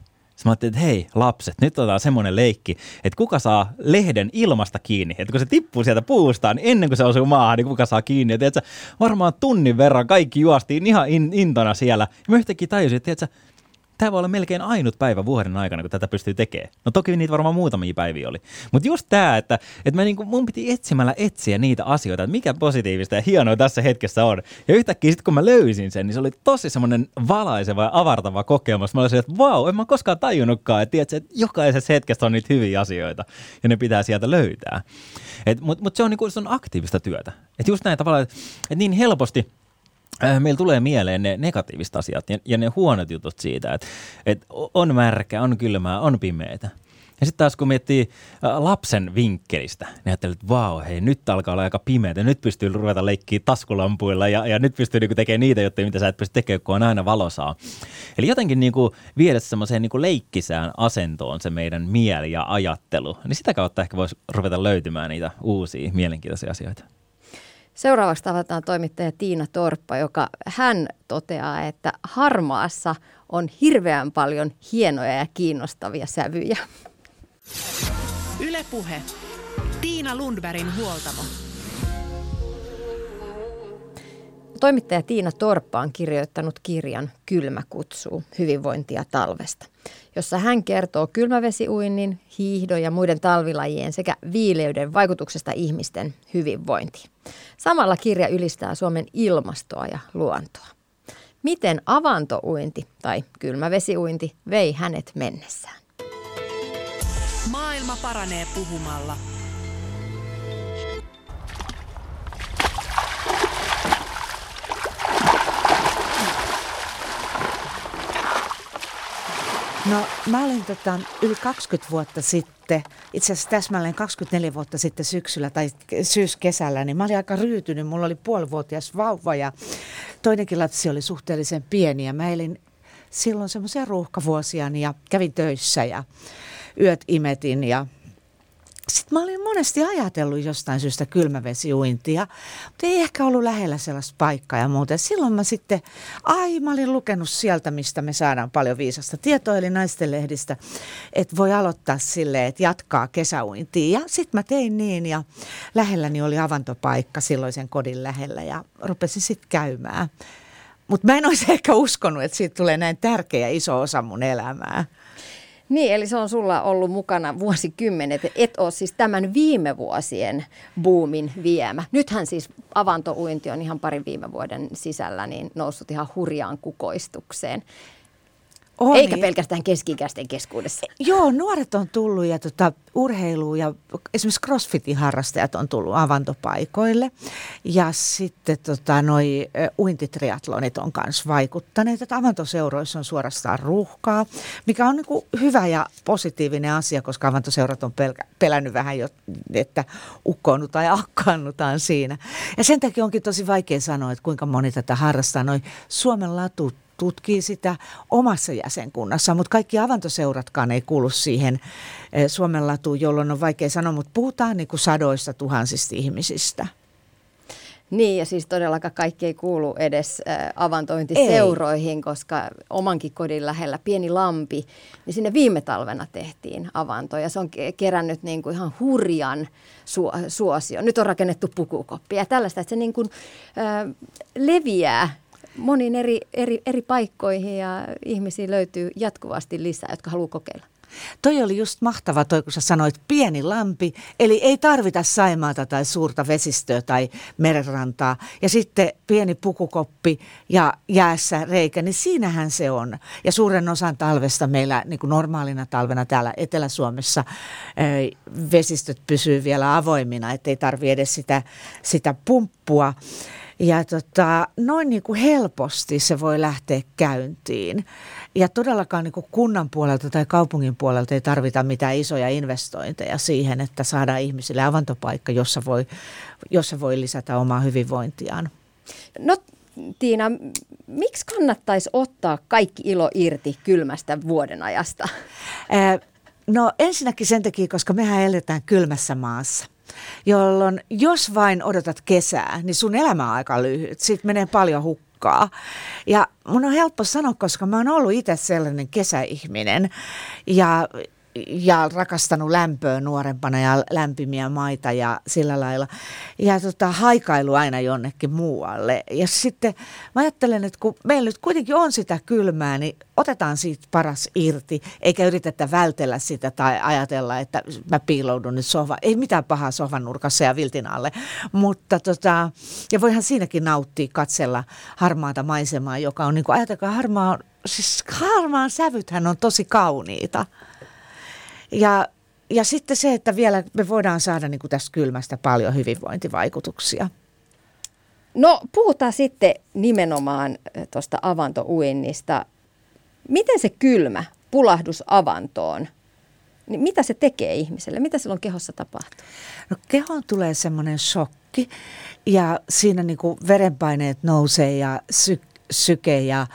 C: Sitten mä ajattelin, että hei lapset, nyt otetaan semmoinen leikki, että kuka saa lehden ilmasta kiinni. Että kun se tippuu sieltä puusta, niin ennen kuin se osuu maahan, niin kuka saa kiinni. Ja tiedätkö, varmaan tunnin verran kaikki juostiin ihan in, intona siellä. Ja mä yhtäkkiä tajusin, että tiedätkö, tämä voi olla melkein ainut päivä vuoden aikana, kun tätä pystyy tekemään. No toki niitä varmaan muutamia päiviä oli. Mutta just tämä, että, että mä niinku, mun piti etsimällä etsiä niitä asioita, että mikä positiivista ja hienoa tässä hetkessä on. Ja yhtäkkiä sitten kun mä löysin sen, niin se oli tosi semmoinen valaiseva ja avartava kokemus. Mä olisin, että vau, en mä koskaan tajunnutkaan, että, tiedätkö, että jokaisessa hetkessä on niitä hyviä asioita ja ne pitää sieltä löytää. Mutta mut se, on niinku, se on aktiivista työtä. Että just näin tavallaan, että, että niin helposti – meillä tulee mieleen ne negatiiviset asiat ja, ne huonot jutut siitä, että, että on märkä, on kylmää, on pimeätä. Ja sitten taas kun miettii äh, lapsen vinkkelistä, niin ajattelee, että vau, hei, nyt alkaa olla aika pimeätä, nyt pystyy ruveta leikkiä taskulampuilla ja, ja nyt pystyy niinku tekemään niitä juttuja, mitä sä et pysty tekemään, kun on aina valosaa. Eli jotenkin niinku viedä semmoiseen niinku leikkisään asentoon se meidän mieli ja ajattelu, niin sitä kautta ehkä voisi ruveta löytymään niitä uusia mielenkiintoisia asioita.
B: Seuraavaksi tavataan toimittaja Tiina Torppa, joka hän toteaa, että harmaassa on hirveän paljon hienoja ja kiinnostavia sävyjä.
A: Ylepuhe. Tiina Lundbergin huoltamo.
B: Toimittaja Tiina Torppa on kirjoittanut kirjan Kylmä kutsuu hyvinvointia talvesta, jossa hän kertoo kylmävesiuinnin, hiihdon ja muiden talvilajien sekä viileyden vaikutuksesta ihmisten hyvinvointiin. Samalla kirja ylistää Suomen ilmastoa ja luontoa. Miten avantouinti tai kylmävesiuinti vei hänet mennessään?
A: Maailma paranee puhumalla –
D: No mä olin tota, yli 20 vuotta sitten, itse asiassa täsmälleen 24 vuotta sitten syksyllä tai syyskesällä, niin mä olin aika ryytynyt. Mulla oli puolivuotias vauva ja toinenkin lapsi oli suhteellisen pieni ja mä elin silloin semmoisia ruuhkavuosia ja kävin töissä ja yöt imetin ja sitten mä olin monesti ajatellut jostain syystä kylmävesiuintia, mutta ei ehkä ollut lähellä sellaista paikkaa ja muuta. Silloin mä sitten, ai mä olin lukenut sieltä, mistä me saadaan paljon viisasta tietoa, eli naistenlehdistä, että voi aloittaa silleen, että jatkaa kesäuintia. Ja sitten mä tein niin ja lähelläni oli avantopaikka silloisen kodin lähellä ja rupesin sitten käymään. Mutta mä en olisi ehkä uskonut, että siitä tulee näin tärkeä iso osa mun elämää.
B: Niin, eli se on sulla ollut mukana vuosikymmenet. Et ole siis tämän viime vuosien boomin viemä. Nythän siis avantouinti on ihan parin viime vuoden sisällä niin noussut ihan hurjaan kukoistukseen. On, Eikä pelkästään keskikäisten keskuudessa.
D: Joo, nuoret on tullut ja tota, urheilu ja esimerkiksi crossfitin harrastajat on tullut avantopaikoille. Ja sitten tota, noi uintitriatlonit on myös vaikuttaneet. Että avantoseuroissa on suorastaan ruuhkaa, mikä on niin kuin hyvä ja positiivinen asia, koska avantoseurat on pelkä, pelännyt vähän jo, että ukkoonnutaan tai akkaannutaan siinä. Ja sen takia onkin tosi vaikea sanoa, että kuinka moni tätä harrastaa. Noi Suomen latut tutkii sitä omassa jäsenkunnassa, mutta kaikki avantoseuratkaan ei kuulu siihen eh, Suomen latuun, jolloin on vaikea sanoa, mutta puhutaan niin kuin sadoista tuhansista ihmisistä.
B: Niin, ja siis todellakaan kaikki ei kuulu edes äh, avantointiseuroihin, ei. koska omankin kodin lähellä pieni lampi, niin sinne viime talvena tehtiin avanto, ja se on kerännyt niin kuin ihan hurjan su- suosio. Nyt on rakennettu pukukoppia ja tällaista, että se niin kuin, äh, leviää moniin eri, eri, eri paikkoihin ja ihmisiä löytyy jatkuvasti lisää, jotka haluaa kokeilla.
D: Toi oli just mahtava toi, kun sä sanoit pieni lampi, eli ei tarvita saimaata tai suurta vesistöä tai merenrantaa. Ja sitten pieni pukukoppi ja jäässä reikä, niin siinähän se on. Ja suuren osan talvesta meillä niin kuin normaalina talvena täällä Etelä-Suomessa vesistöt pysyy vielä avoimina, ettei tarvi edes sitä, sitä pumppua. Ja tota, noin niin kuin helposti se voi lähteä käyntiin. Ja todellakaan niin kuin kunnan puolelta tai kaupungin puolelta ei tarvita mitään isoja investointeja siihen, että saadaan ihmisille avantopaikka, jossa voi, jossa voi lisätä omaa hyvinvointiaan.
B: No Tiina, miksi kannattaisi ottaa kaikki ilo irti kylmästä vuoden ajasta?
D: no ensinnäkin sen takia, koska mehän eletään kylmässä maassa jolloin jos vain odotat kesää, niin sun elämä on aika lyhyt. Sitten menee paljon hukkaan aikaa. Ja mun on helppo sanoa, koska mä oon ollut itse sellainen kesäihminen ja ja rakastanut lämpöä nuorempana ja lämpimiä maita ja sillä lailla. Ja tota, haikailu aina jonnekin muualle. Ja sitten mä ajattelen, että kun meillä nyt kuitenkin on sitä kylmää, niin otetaan siitä paras irti, eikä yritetä vältellä sitä tai ajatella, että mä piiloudun nyt sohva. Ei mitään pahaa sohvan nurkassa ja viltin alle. Mutta tota, ja voihan siinäkin nauttia katsella harmaata maisemaa, joka on niin kuin, ajatelkaa harmaa, siis harmaan sävythän on tosi kauniita. Ja, ja sitten se, että vielä me voidaan saada niin kuin tästä kylmästä paljon hyvinvointivaikutuksia.
B: No puhutaan sitten nimenomaan tuosta avantouinnista. Miten se kylmä pulahdus avantoon, niin mitä se tekee ihmiselle? Mitä silloin kehossa tapahtuu?
D: No kehoon tulee semmoinen shokki ja siinä niin kuin verenpaineet nousee ja sy- syke ja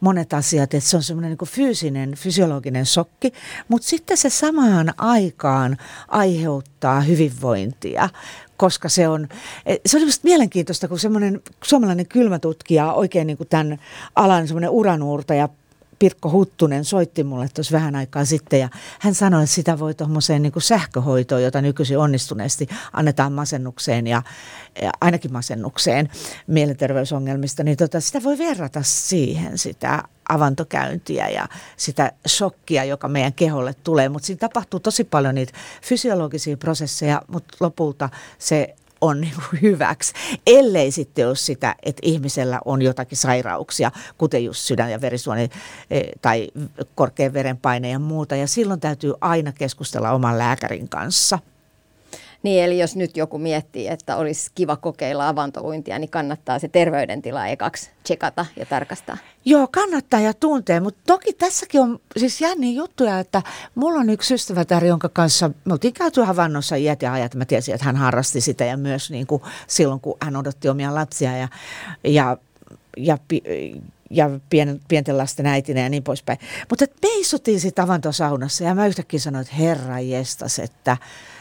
D: monet asiat, että se on semmoinen niin fyysinen, fysiologinen shokki, mutta sitten se samaan aikaan aiheuttaa hyvinvointia, koska se on, se oli mielenkiintoista, kun semmoinen suomalainen kylmätutkija, oikein niin kuin tämän alan semmoinen uranuurtaja Pirkko Huttunen soitti mulle tuossa vähän aikaa sitten ja hän sanoi, että sitä voi tuommoiseen niin sähköhoitoon, jota nykyisin onnistuneesti annetaan masennukseen ja, ja ainakin masennukseen mielenterveysongelmista, niin tota, sitä voi verrata siihen sitä avantokäyntiä ja sitä shokkia, joka meidän keholle tulee. Mutta siinä tapahtuu tosi paljon niitä fysiologisia prosesseja, mutta lopulta se on niin kuin hyväksi, ellei sitten ole sitä, että ihmisellä on jotakin sairauksia, kuten just sydän- ja verisuoni eh, tai korkean verenpaine ja muuta. Ja silloin täytyy aina keskustella oman lääkärin kanssa.
B: Niin, eli jos nyt joku miettii, että olisi kiva kokeilla avantouintia, niin kannattaa se terveydentila ekaksi tsekata ja tarkastaa.
D: Joo, kannattaa ja tuntee, mutta toki tässäkin on siis jänniä juttuja, että mulla on yksi ystävätär, jonka kanssa me oltiin käyty havannossa iät ja ajat. Mä tiesin, että hän harrasti sitä ja myös niin kuin silloin, kun hän odotti omia lapsia ja, ja, ja, ja pien, pienten lasten äitinä ja niin poispäin. Mutta me istuttiin sitten avantosaunassa ja mä yhtäkkiä sanoin, että herra jestas, että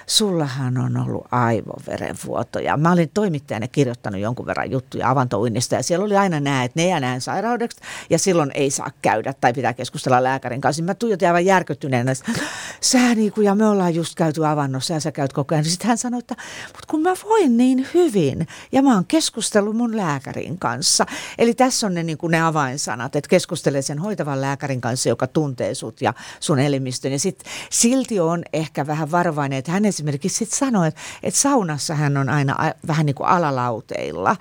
D: sullahan on ollut aivoverenvuotoja. Mä olin toimittajana kirjoittanut jonkun verran juttuja avantouinnista ja siellä oli aina nämä, että ne ja näin sairaudeksi ja silloin ei saa käydä tai pitää keskustella lääkärin kanssa. Mä tuijotin aivan järkyttyneenä, että sä niin kuin, ja me ollaan just käyty avannossa ja sä käyt koko ajan. Sitten hän sanoi, että mutta kun mä voin niin hyvin ja mä oon keskustellut mun lääkärin kanssa. Eli tässä on ne, niin kuin ne avainsanat, että keskustele sen hoitavan lääkärin kanssa, joka tuntee sut ja sun elimistön. Ja sitten silti on ehkä vähän varovainen, että hänen esimerkiksi sitten sanoi, että, että saunassa hän on aina vähän niin kuin alalauteilla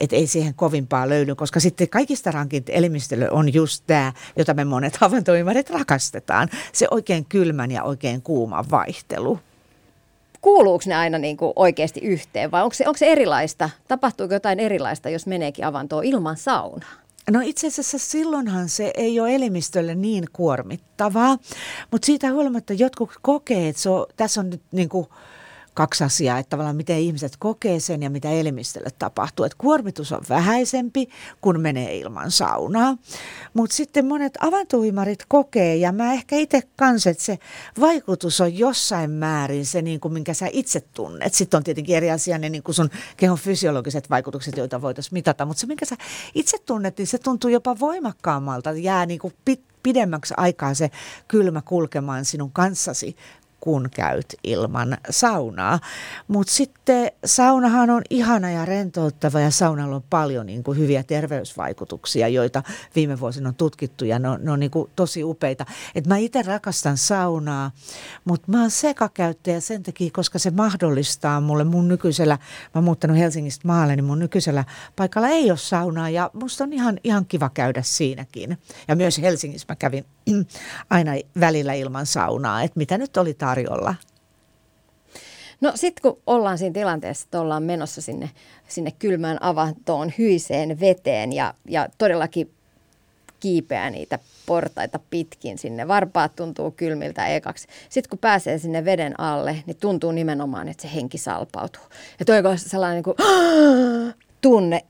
D: että ei siihen kovimpaa löydy, koska sitten kaikista rankin elimistölle on just tämä, jota me monet havaintoimarit rakastetaan, se oikein kylmän ja oikein kuuman vaihtelu.
B: Kuuluuko ne aina niin kuin oikeasti yhteen vai onko se, onko se erilaista? Tapahtuuko jotain erilaista, jos meneekin avantoon ilman saunaa?
D: No itse asiassa silloinhan se ei ole elimistölle niin kuormittavaa, mutta siitä huolimatta jotkut kokee, että se on, tässä on nyt niin kuin kaksi asiaa, että tavallaan miten ihmiset kokee sen ja mitä elimistölle tapahtuu. Että kuormitus on vähäisempi, kun menee ilman saunaa. Mutta sitten monet avantuimarit kokee, ja mä ehkä itse kanssa, että se vaikutus on jossain määrin se, niin kuin minkä sä itse tunnet. Sitten on tietenkin eri asia ne niin kuin sun kehon fysiologiset vaikutukset, joita voitaisiin mitata. Mutta se, minkä sä itse tunnet, niin se tuntuu jopa voimakkaammalta. Jää niin kuin pit, pidemmäksi aikaa se kylmä kulkemaan sinun kanssasi kun käyt ilman saunaa. Mutta sitten saunahan on ihana ja rentouttava ja saunalla on paljon niin kuin hyviä terveysvaikutuksia, joita viime vuosina on tutkittu ja ne on, ne on niin kuin tosi upeita. Et mä itse rakastan saunaa, mutta mä oon sekakäyttäjä sen takia, koska se mahdollistaa mulle mun nykyisellä, mä oon muuttanut Helsingistä maalle, niin mun nykyisellä paikalla ei ole saunaa ja musta on ihan, ihan kiva käydä siinäkin. Ja myös Helsingissä mä kävin aina välillä ilman saunaa, että mitä nyt oli tarjolla.
B: No sitten kun ollaan siinä tilanteessa, että ollaan menossa sinne, sinne kylmään avantoon, hyiseen veteen ja, ja todellakin kiipeää niitä portaita pitkin sinne. Varpaat tuntuu kylmiltä ekaksi. Sitten kun pääsee sinne veden alle, niin tuntuu nimenomaan, että se henki salpautuu. Ja toi on sellainen niin kuin, tunne,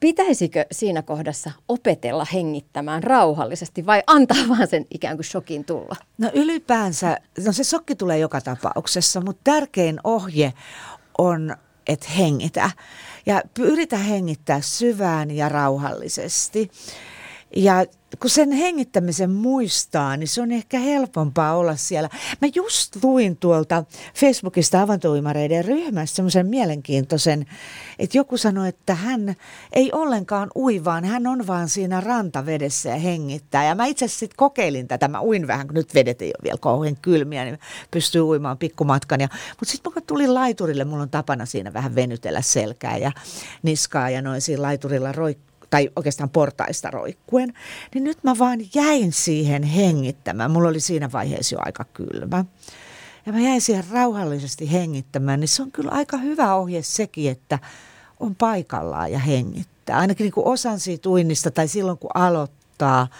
B: Pitäisikö siinä kohdassa opetella hengittämään rauhallisesti vai antaa vaan sen ikään kuin shokin tulla?
D: No ylipäänsä, no se sokki tulee joka tapauksessa, mutta tärkein ohje on että hengitä. Ja yritä hengittää syvään ja rauhallisesti. Ja kun sen hengittämisen muistaa, niin se on ehkä helpompaa olla siellä. Mä just luin tuolta Facebookista avantoimareiden ryhmässä semmoisen mielenkiintoisen, että joku sanoi, että hän ei ollenkaan ui, vaan hän on vaan siinä rantavedessä ja hengittää. Ja mä itse sitten kokeilin tätä, mä uin vähän, kun nyt vedet ei ole vielä kauhean kylmiä, niin pystyy uimaan pikkumatkan. Mutta sitten kun tulin laiturille, mulla on tapana siinä vähän venytellä selkää ja niskaa ja noin siinä laiturilla roikkuu tai oikeastaan portaista roikkuen, niin nyt mä vaan jäin siihen hengittämään. Mulla oli siinä vaiheessa jo aika kylmä. Ja mä jäin siihen rauhallisesti hengittämään, niin se on kyllä aika hyvä ohje sekin, että on paikallaan ja hengittää. Ainakin niin kuin osan siitä uinnista tai silloin kun aloittaa –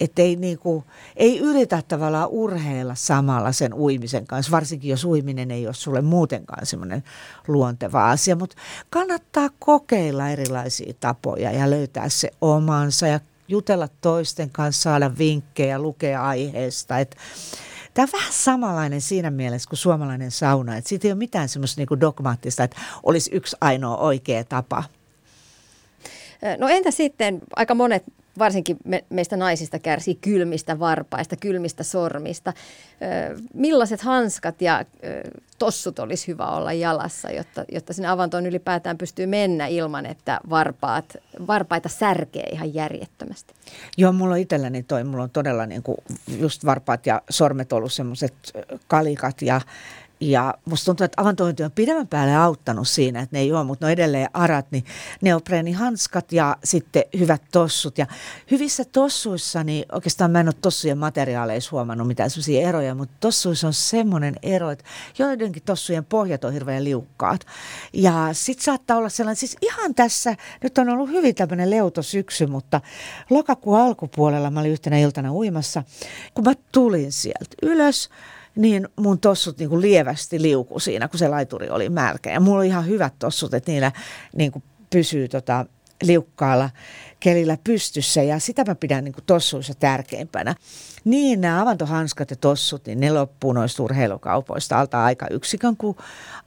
D: että ei, niinku, ei yritä tavallaan urheilla samalla sen uimisen kanssa, varsinkin jos uiminen ei ole sulle muutenkaan semmoinen luonteva asia, mutta kannattaa kokeilla erilaisia tapoja ja löytää se omansa ja jutella toisten kanssa, saada vinkkejä, lukea aiheesta, että Tämä on vähän samanlainen siinä mielessä kuin suomalainen sauna, että siitä ei ole mitään semmoista niinku dogmaattista, että olisi yksi ainoa oikea tapa.
B: No entä sitten, aika monet varsinkin me, meistä naisista kärsii kylmistä varpaista, kylmistä sormista. Ö, millaiset hanskat ja ö, tossut olisi hyvä olla jalassa, jotta, jotta sinne avantoon ylipäätään pystyy mennä ilman, että varpaat, varpaita särkee ihan järjettömästi?
D: Joo, mulla on itselläni toi, mulla on todella niin kuin just varpaat ja sormet ollut semmoiset kalikat ja ja musta tuntuu, että avantointi on pidemmän päälle auttanut siinä, että ne ei ole, mutta ne on edelleen arat, niin neopreenihanskat ja sitten hyvät tossut. Ja hyvissä tossuissa, niin oikeastaan mä en ole tossujen materiaaleissa huomannut mitään sellaisia eroja, mutta tossuissa on semmoinen ero, että joidenkin tossujen pohjat on hirveän liukkaat. Ja sitten saattaa olla sellainen, siis ihan tässä, nyt on ollut hyvin tämmöinen leuto syksy, mutta lokakuun alkupuolella mä olin yhtenä iltana uimassa, kun mä tulin sieltä ylös, niin mun tossut niin kuin lievästi liuku siinä, kun se laituri oli märkä. Ja mulla oli ihan hyvät tossut, että niillä niin kuin pysyy tota, liukkaalla kelillä pystyssä ja sitä mä pidän niin tossuissa tärkeimpänä. Niin nämä avantohanskat ja tossut, niin ne loppuu noista urheilukaupoista alta aika yksikön, kun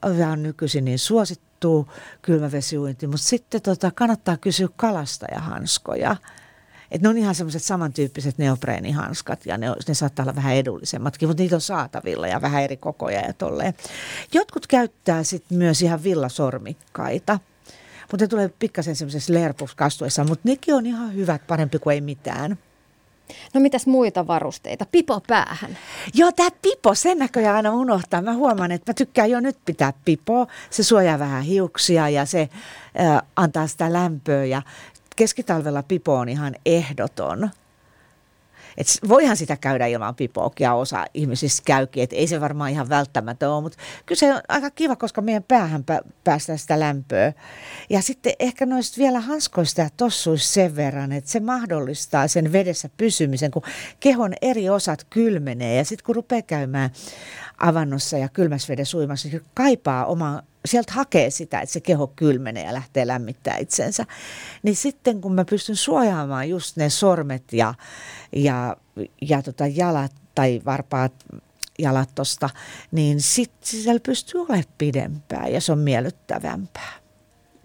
D: on nykyisin niin suosittuu kylmävesiuinti. Mutta sitten tota, kannattaa kysyä kalastajahanskoja. Että ne on ihan semmoiset samantyyppiset neopreenihanskat ja ne, ne saattaa olla vähän edullisemmatkin, mutta niitä on saatavilla ja vähän eri kokoja ja tolleen. Jotkut käyttää sitten myös ihan villasormikkaita. Mutta ne tulee pikkasen semmoisessa lerpuskastuessa, mutta nekin on ihan hyvät, parempi kuin ei mitään.
B: No mitäs muita varusteita? Pipo päähän.
D: Joo, tämä pipo, sen näköjään aina unohtaa. Mä huomaan, että mä tykkään jo nyt pitää pipoa. Se suojaa vähän hiuksia ja se äh, antaa sitä lämpöä ja keskitalvella pipo on ihan ehdoton. Et voihan sitä käydä ilman pipoakin osa ihmisistä käykin, että ei se varmaan ihan välttämätön ole, mutta kyllä se on aika kiva, koska meidän päähän päästään sitä lämpöä. Ja sitten ehkä noista vielä hanskoista ja tossuista sen verran, että se mahdollistaa sen vedessä pysymisen, kun kehon eri osat kylmenee ja sitten kun rupeaa käymään avannossa ja kylmässä vedessä uimassa, niin kaipaa oma sieltä hakee sitä, että se keho kylmenee ja lähtee lämmittää itsensä. Niin sitten kun mä pystyn suojaamaan just ne sormet ja, ja, ja tota jalat tai varpaat jalat tosta, niin sitten siellä pystyy olemaan pidempään ja se on miellyttävämpää.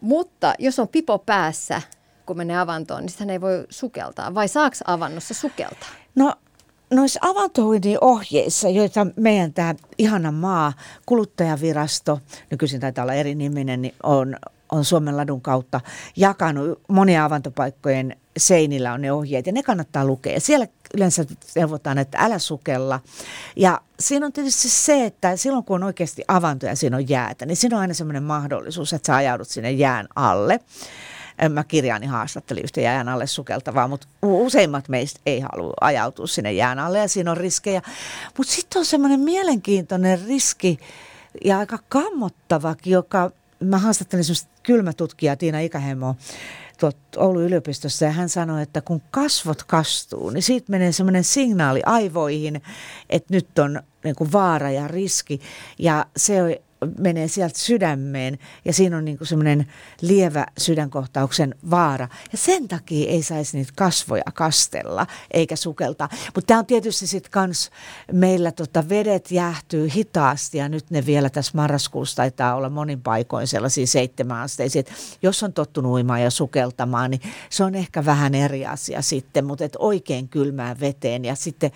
B: Mutta jos on pipo päässä, kun menee avantoon, niin sitä ei voi sukeltaa. Vai saako avannossa sukeltaa?
D: No noissa avantouinnin ohjeissa, joita meidän tämä ihana maa, kuluttajavirasto, nykyisin taitaa olla eri niminen, niin on, on Suomen ladun kautta jakanut monia avantopaikkojen seinillä on ne ohjeet ja ne kannattaa lukea. Siellä yleensä neuvotaan, että älä sukella. Ja siinä on tietysti se, että silloin kun on oikeasti avanto ja siinä on jäätä, niin siinä on aina semmoinen mahdollisuus, että sä ajaudut sinne jään alle mä kirjaani haastattelin yhtä jään alle sukeltavaa, mutta useimmat meistä ei halua ajautua sinne jään alle ja siinä on riskejä. Mutta sitten on semmoinen mielenkiintoinen riski ja aika kammottavakin, joka mä haastattelin semmoista kylmätutkijaa Tiina Ikähemo tuolta Oulun yliopistossa ja hän sanoi, että kun kasvot kastuu, niin siitä menee semmoinen signaali aivoihin, että nyt on niin kuin vaara ja riski. Ja se menee sieltä sydämeen ja siinä on niin semmoinen lievä sydänkohtauksen vaara. Ja sen takia ei saisi niitä kasvoja kastella eikä sukeltaa. Mutta tämä on tietysti sitten kans meillä tota vedet jäähtyy hitaasti ja nyt ne vielä tässä marraskuussa taitaa olla monin paikoin sellaisia seitsemän asteisia. Jos on tottunut uimaan ja sukeltamaan, niin se on ehkä vähän eri asia sitten, mutta et oikein kylmään veteen ja sitten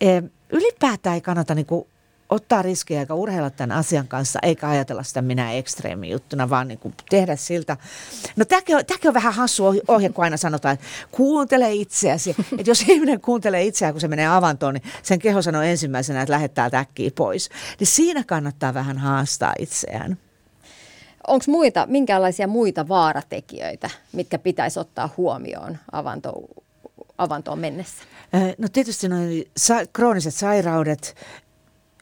D: e, ylipäätään ei kannata niinku ottaa riskejä eikä urheilla tämän asian kanssa, eikä ajatella sitä minä ekstreemi juttuna, vaan niin kuin tehdä siltä. No tämäkin on, tämäkin on vähän hassu ohje, kun aina sanotaan, että kuuntele itseäsi. Että jos ihminen kuuntelee itseään, kun se menee avantoon, niin sen keho sanoo ensimmäisenä, että lähettää täkkiä pois. Niin siinä kannattaa vähän haastaa itseään.
B: Onko muita, minkälaisia muita vaaratekijöitä, mitkä pitäisi ottaa huomioon avanto, avantoon mennessä?
D: No tietysti noin sa- krooniset sairaudet,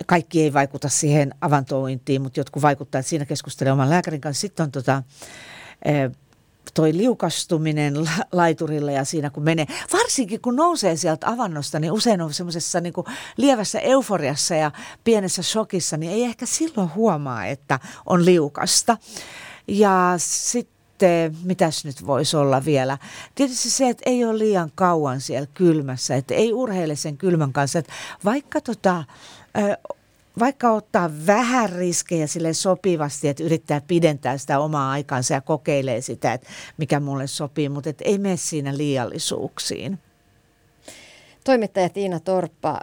D: kaikki ei vaikuta siihen avantouintiin, mutta jotkut vaikuttaa, että siinä keskustelee oman lääkärin kanssa. Sitten on tota, eh, toi liukastuminen laiturilla ja siinä kun menee, varsinkin kun nousee sieltä avannosta, niin usein on semmoisessa niin lievässä euforiassa ja pienessä shokissa, niin ei ehkä silloin huomaa, että on liukasta. Ja sitten mitäs nyt voisi olla vielä? Tietysti se, että ei ole liian kauan siellä kylmässä, että ei urheile sen kylmän kanssa. Että vaikka tota, vaikka ottaa vähän riskejä sille sopivasti, että yrittää pidentää sitä omaa aikansa ja kokeilee sitä, että mikä mulle sopii, mutta et ei mene siinä liiallisuuksiin.
B: Toimittaja Tiina Torppa,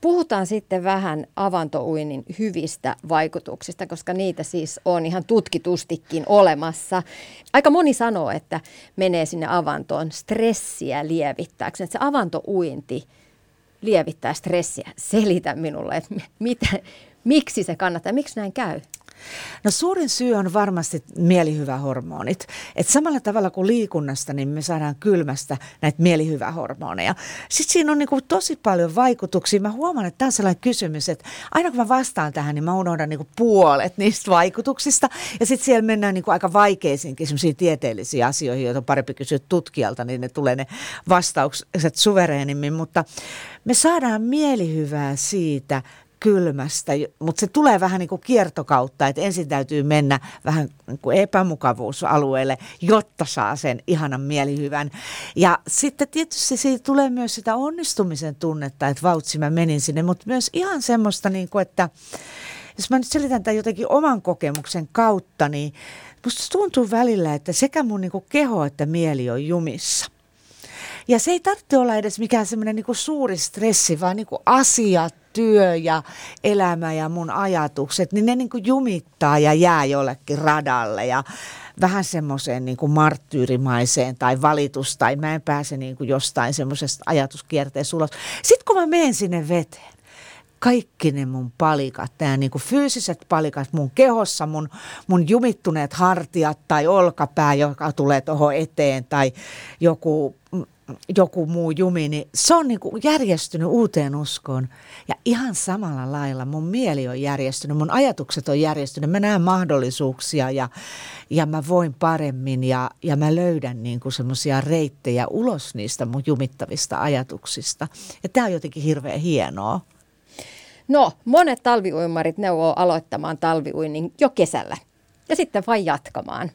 B: puhutaan sitten vähän avantouinnin hyvistä vaikutuksista, koska niitä siis on ihan tutkitustikin olemassa. Aika moni sanoo, että menee sinne avantoon stressiä lievittääkseen, se avantouinti – lievittää stressiä. Selitä minulle, että mitä, miksi se kannattaa, miksi näin käy?
D: No suurin syy on varmasti mielihyvähormonit. Et samalla tavalla kuin liikunnasta, niin me saadaan kylmästä näitä mielihyvähormoneja. Sitten siinä on niinku tosi paljon vaikutuksia. Mä huomaan, että tämä on sellainen kysymys, että aina kun mä vastaan tähän, niin mä unohdan niinku puolet niistä vaikutuksista. Ja sitten siellä mennään niinku aika vaikeisiinkin tieteellisiin asioihin, joita on parempi kysyä tutkijalta, niin ne tulee ne vastaukset suvereenimmin. Mutta me saadaan mielihyvää siitä, kylmästä, mutta se tulee vähän niin kuin kiertokautta, että ensin täytyy mennä vähän niin kuin epämukavuusalueelle, jotta saa sen ihanan mielihyvän. Ja sitten tietysti siitä tulee myös sitä onnistumisen tunnetta, että vautsi mä menin sinne, mutta myös ihan semmoista, niin kuin, että jos mä nyt selitän tämän jotenkin oman kokemuksen kautta, niin musta tuntuu välillä, että sekä mun niin kuin keho että mieli on jumissa. Ja se ei tarvitse olla edes mikään semmoinen niin suuri stressi, vaan niin kuin asiat, työ ja elämä ja mun ajatukset, niin ne niin kuin jumittaa ja jää jollekin radalle ja vähän semmoiseen niin kuin marttyyrimaiseen tai valitus tai mä en pääse niin kuin jostain semmoisesta ajatuskierteestä ulos. Sitten kun mä menen sinne veteen, kaikki ne mun palikat, nämä niin kuin fyysiset palikat mun kehossa, mun, mun jumittuneet hartiat tai olkapää, joka tulee tuohon eteen tai joku joku muu jumi, niin se on niin kuin järjestynyt uuteen uskoon. Ja ihan samalla lailla mun mieli on järjestynyt, mun ajatukset on järjestynyt. Mä näen mahdollisuuksia ja, ja mä voin paremmin ja, ja mä löydän niin semmoisia reittejä ulos niistä mun jumittavista ajatuksista. Ja tämä on jotenkin hirveän hienoa.
B: No, monet talviuimarit neuvoo aloittamaan talviuinnin jo kesällä ja sitten vain jatkamaan.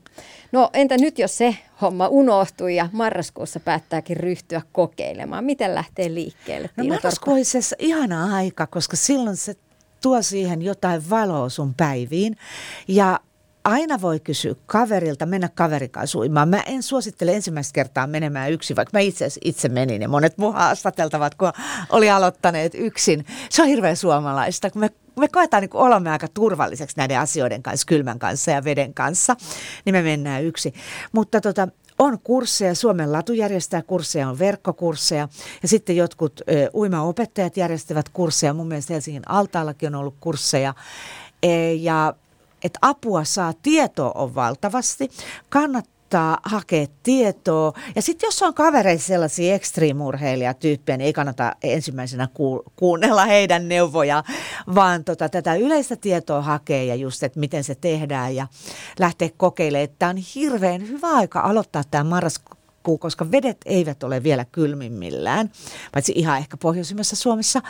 B: No entä nyt, jos se homma unohtuu ja marraskuussa päättääkin ryhtyä kokeilemaan? Miten lähtee liikkeelle?
D: No marraskuu on ihana aika, koska silloin se tuo siihen jotain valoa sun päiviin. Ja aina voi kysyä kaverilta, mennä kaverin kanssa uimaan. Mä en suosittele ensimmäistä kertaa menemään yksin, vaikka mä itse itse menin ja monet mun haastateltavat, kun oli aloittaneet yksin. Se on hirveän suomalaista, kun me me koetaan niin olemme aika turvalliseksi näiden asioiden kanssa, kylmän kanssa ja veden kanssa, niin me mennään yksi. Mutta tota, on kursseja, Suomen latu järjestää kursseja, on verkkokursseja ja sitten jotkut ö, uimaopettajat järjestävät kursseja. Mun mielestä Helsingin altaallakin on ollut kursseja. E, ja että apua saa, tietoa on valtavasti. Kannattaa kannattaa hakea tietoa. Ja sitten jos on kavereissa sellaisia ekstriimurheilijatyyppejä, niin ei kannata ensimmäisenä kuunnella heidän neuvoja, vaan tota, tätä yleistä tietoa hakea ja just, että miten se tehdään ja lähteä kokeilemaan. Tämä on hirveän hyvä aika aloittaa tämä marras, jatkuu, koska vedet eivät ole vielä kylmimmillään, paitsi ihan ehkä pohjoisimmassa Suomessa.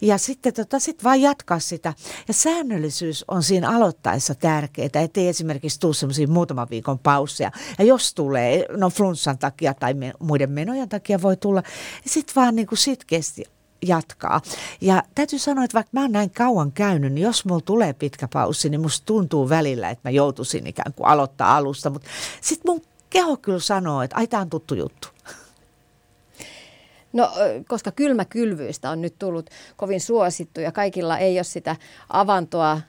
D: Ja sitten tota, sit vaan jatkaa sitä. Ja säännöllisyys on siinä aloittaessa tärkeää, ettei esimerkiksi tule semmoisia muutaman viikon pausseja. Ja jos tulee, no flunssan takia tai me, muiden menojen takia voi tulla, niin sitten vaan niin kuin sitkeästi jatkaa. Ja täytyy sanoa, että vaikka mä oon näin kauan käynyt, niin jos mulla tulee pitkä paussi, niin musta tuntuu välillä, että mä joutuisin ikään kuin aloittaa alusta. Mutta sitten mun keho kyllä sanoo, että ai tämä on tuttu juttu.
B: No, koska kylmäkylvyistä on nyt tullut kovin suosittu ja kaikilla ei ole sitä avantoa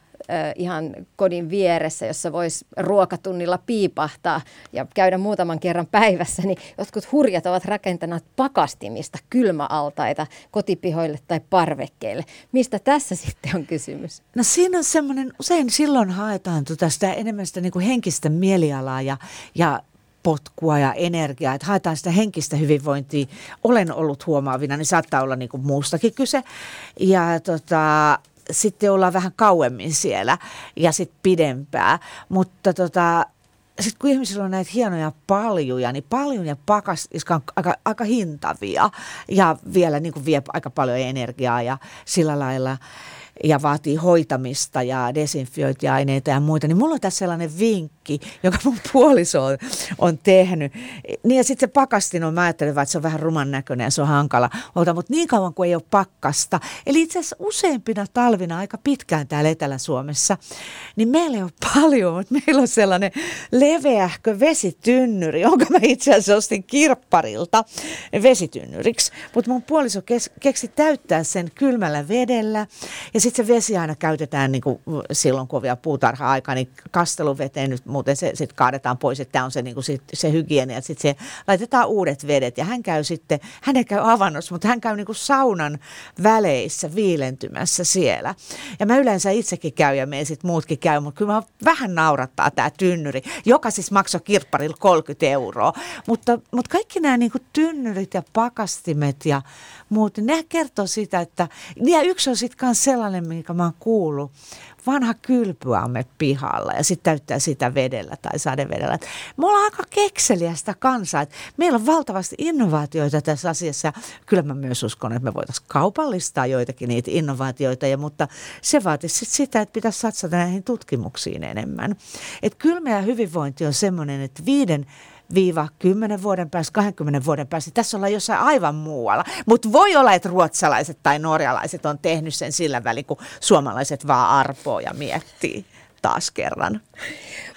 B: ihan kodin vieressä, jossa voisi ruokatunnilla piipahtaa ja käydä muutaman kerran päivässä, niin jotkut hurjat ovat rakentaneet pakastimista kylmäaltaita kotipihoille tai parvekkeille. Mistä tässä sitten on kysymys?
D: No siinä on semmoinen, usein silloin haetaan tuota sitä enemmän sitä niin kuin henkistä mielialaa ja, ja potkua ja energiaa, että haetaan sitä henkistä hyvinvointia. Olen ollut huomaavina, niin saattaa olla niin kuin muustakin kyse. Ja tota, sitten ollaan vähän kauemmin siellä ja sitten pidempää. Mutta tota, sitten kun ihmisillä on näitä hienoja paljuja, niin paljun ja pakas, jotka on aika, aika hintavia ja vielä niin kuin vie aika paljon energiaa ja sillä lailla – ja vaatii hoitamista ja desinfiointiaineita ja muita, niin mulla on tässä sellainen vinkki, joka mun puoliso on, on tehnyt. Niin ja sitten se pakastin on, mä ajattelin että se on vähän ruman näköinen ja se on hankala. Olta, mutta niin kauan kuin ei ole pakkasta, eli itse asiassa useimpina talvina aika pitkään täällä Etelä-Suomessa, niin meillä ei ole paljon, mutta meillä on sellainen leveähkö vesitynnyri, jonka mä itse asiassa ostin kirpparilta vesitynnyriksi, mutta mun puoliso kes- keksi täyttää sen kylmällä vedellä ja sitten se vesi aina käytetään niin kuin silloin, kun on vielä puutarha-aika, niin kasteluveteen nyt muuten se sitten kaadetaan pois, että tämä on se, niin kuin sit, se hygienia, että sitten laitetaan uudet vedet ja hän käy sitten, hän ei käy avannossa, mutta hän käy niin kuin saunan väleissä viilentymässä siellä. Ja mä yleensä itsekin käyn ja me sitten muutkin käy, mutta kyllä mä vähän naurattaa tämä tynnyri, joka siis maksoi kirpparilla 30 euroa. Mutta, mutta kaikki nämä niin kuin tynnyrit ja pakastimet ja muut, ne kertoo sitä, että ja yksi on sitten myös sellainen, minkä mä oon kuullut, vanha kylpyamme pihalla ja sitten täyttää sitä vedellä tai sadevedellä. Me ollaan aika kekseliästä kansaa. Että meillä on valtavasti innovaatioita tässä asiassa kyllä mä myös uskon, että me voitaisiin kaupallistaa joitakin niitä innovaatioita, ja, mutta se vaatisi sit sitä, että pitäisi satsata näihin tutkimuksiin enemmän. Että kylmä ja hyvinvointi on semmoinen, että viiden viiva 10 vuoden päästä, 20 vuoden päästä. Tässä ollaan jossain aivan muualla. Mutta voi olla, että ruotsalaiset tai norjalaiset on tehnyt sen sillä välin, kun suomalaiset vaan arpoo ja miettii taas kerran.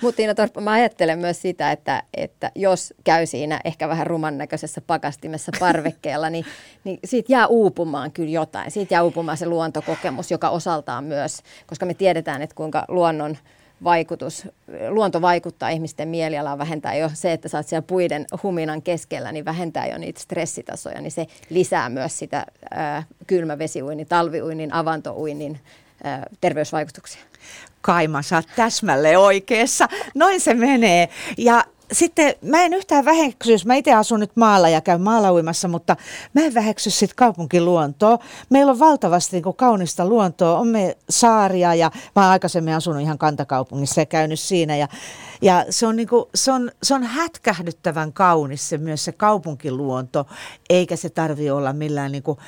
B: Mutta Tiina Torppa, mä ajattelen myös sitä, että, että jos käy siinä ehkä vähän ruman näköisessä pakastimessa parvekkeella, niin, niin siitä jää uupumaan kyllä jotain. Siitä jää uupumaan se luontokokemus, joka osaltaan myös, koska me tiedetään, että kuinka luonnon vaikutus, luonto vaikuttaa ihmisten mielialaan, vähentää jo se, että sä oot siellä puiden huminan keskellä, niin vähentää jo niitä stressitasoja, niin se lisää myös sitä kylmävesiuinnin, talviuinnin, avantouinnin terveysvaikutuksia.
D: Kaima, sä oot täsmälleen oikeassa. Noin se menee. Ja sitten mä en yhtään väheksy, jos mä itse asun nyt maalla ja käyn maalla uimassa, mutta mä en väheksy sitten kaupunkiluontoa. Meillä on valtavasti niin kaunista luontoa, on me saaria ja mä oon aikaisemmin asunut ihan kantakaupungissa ja käynyt siinä. Ja, ja se, on niin kuin, se, on, se on hätkähdyttävän kaunis se myös se kaupunkiluonto, eikä se tarvi olla millään niin kuin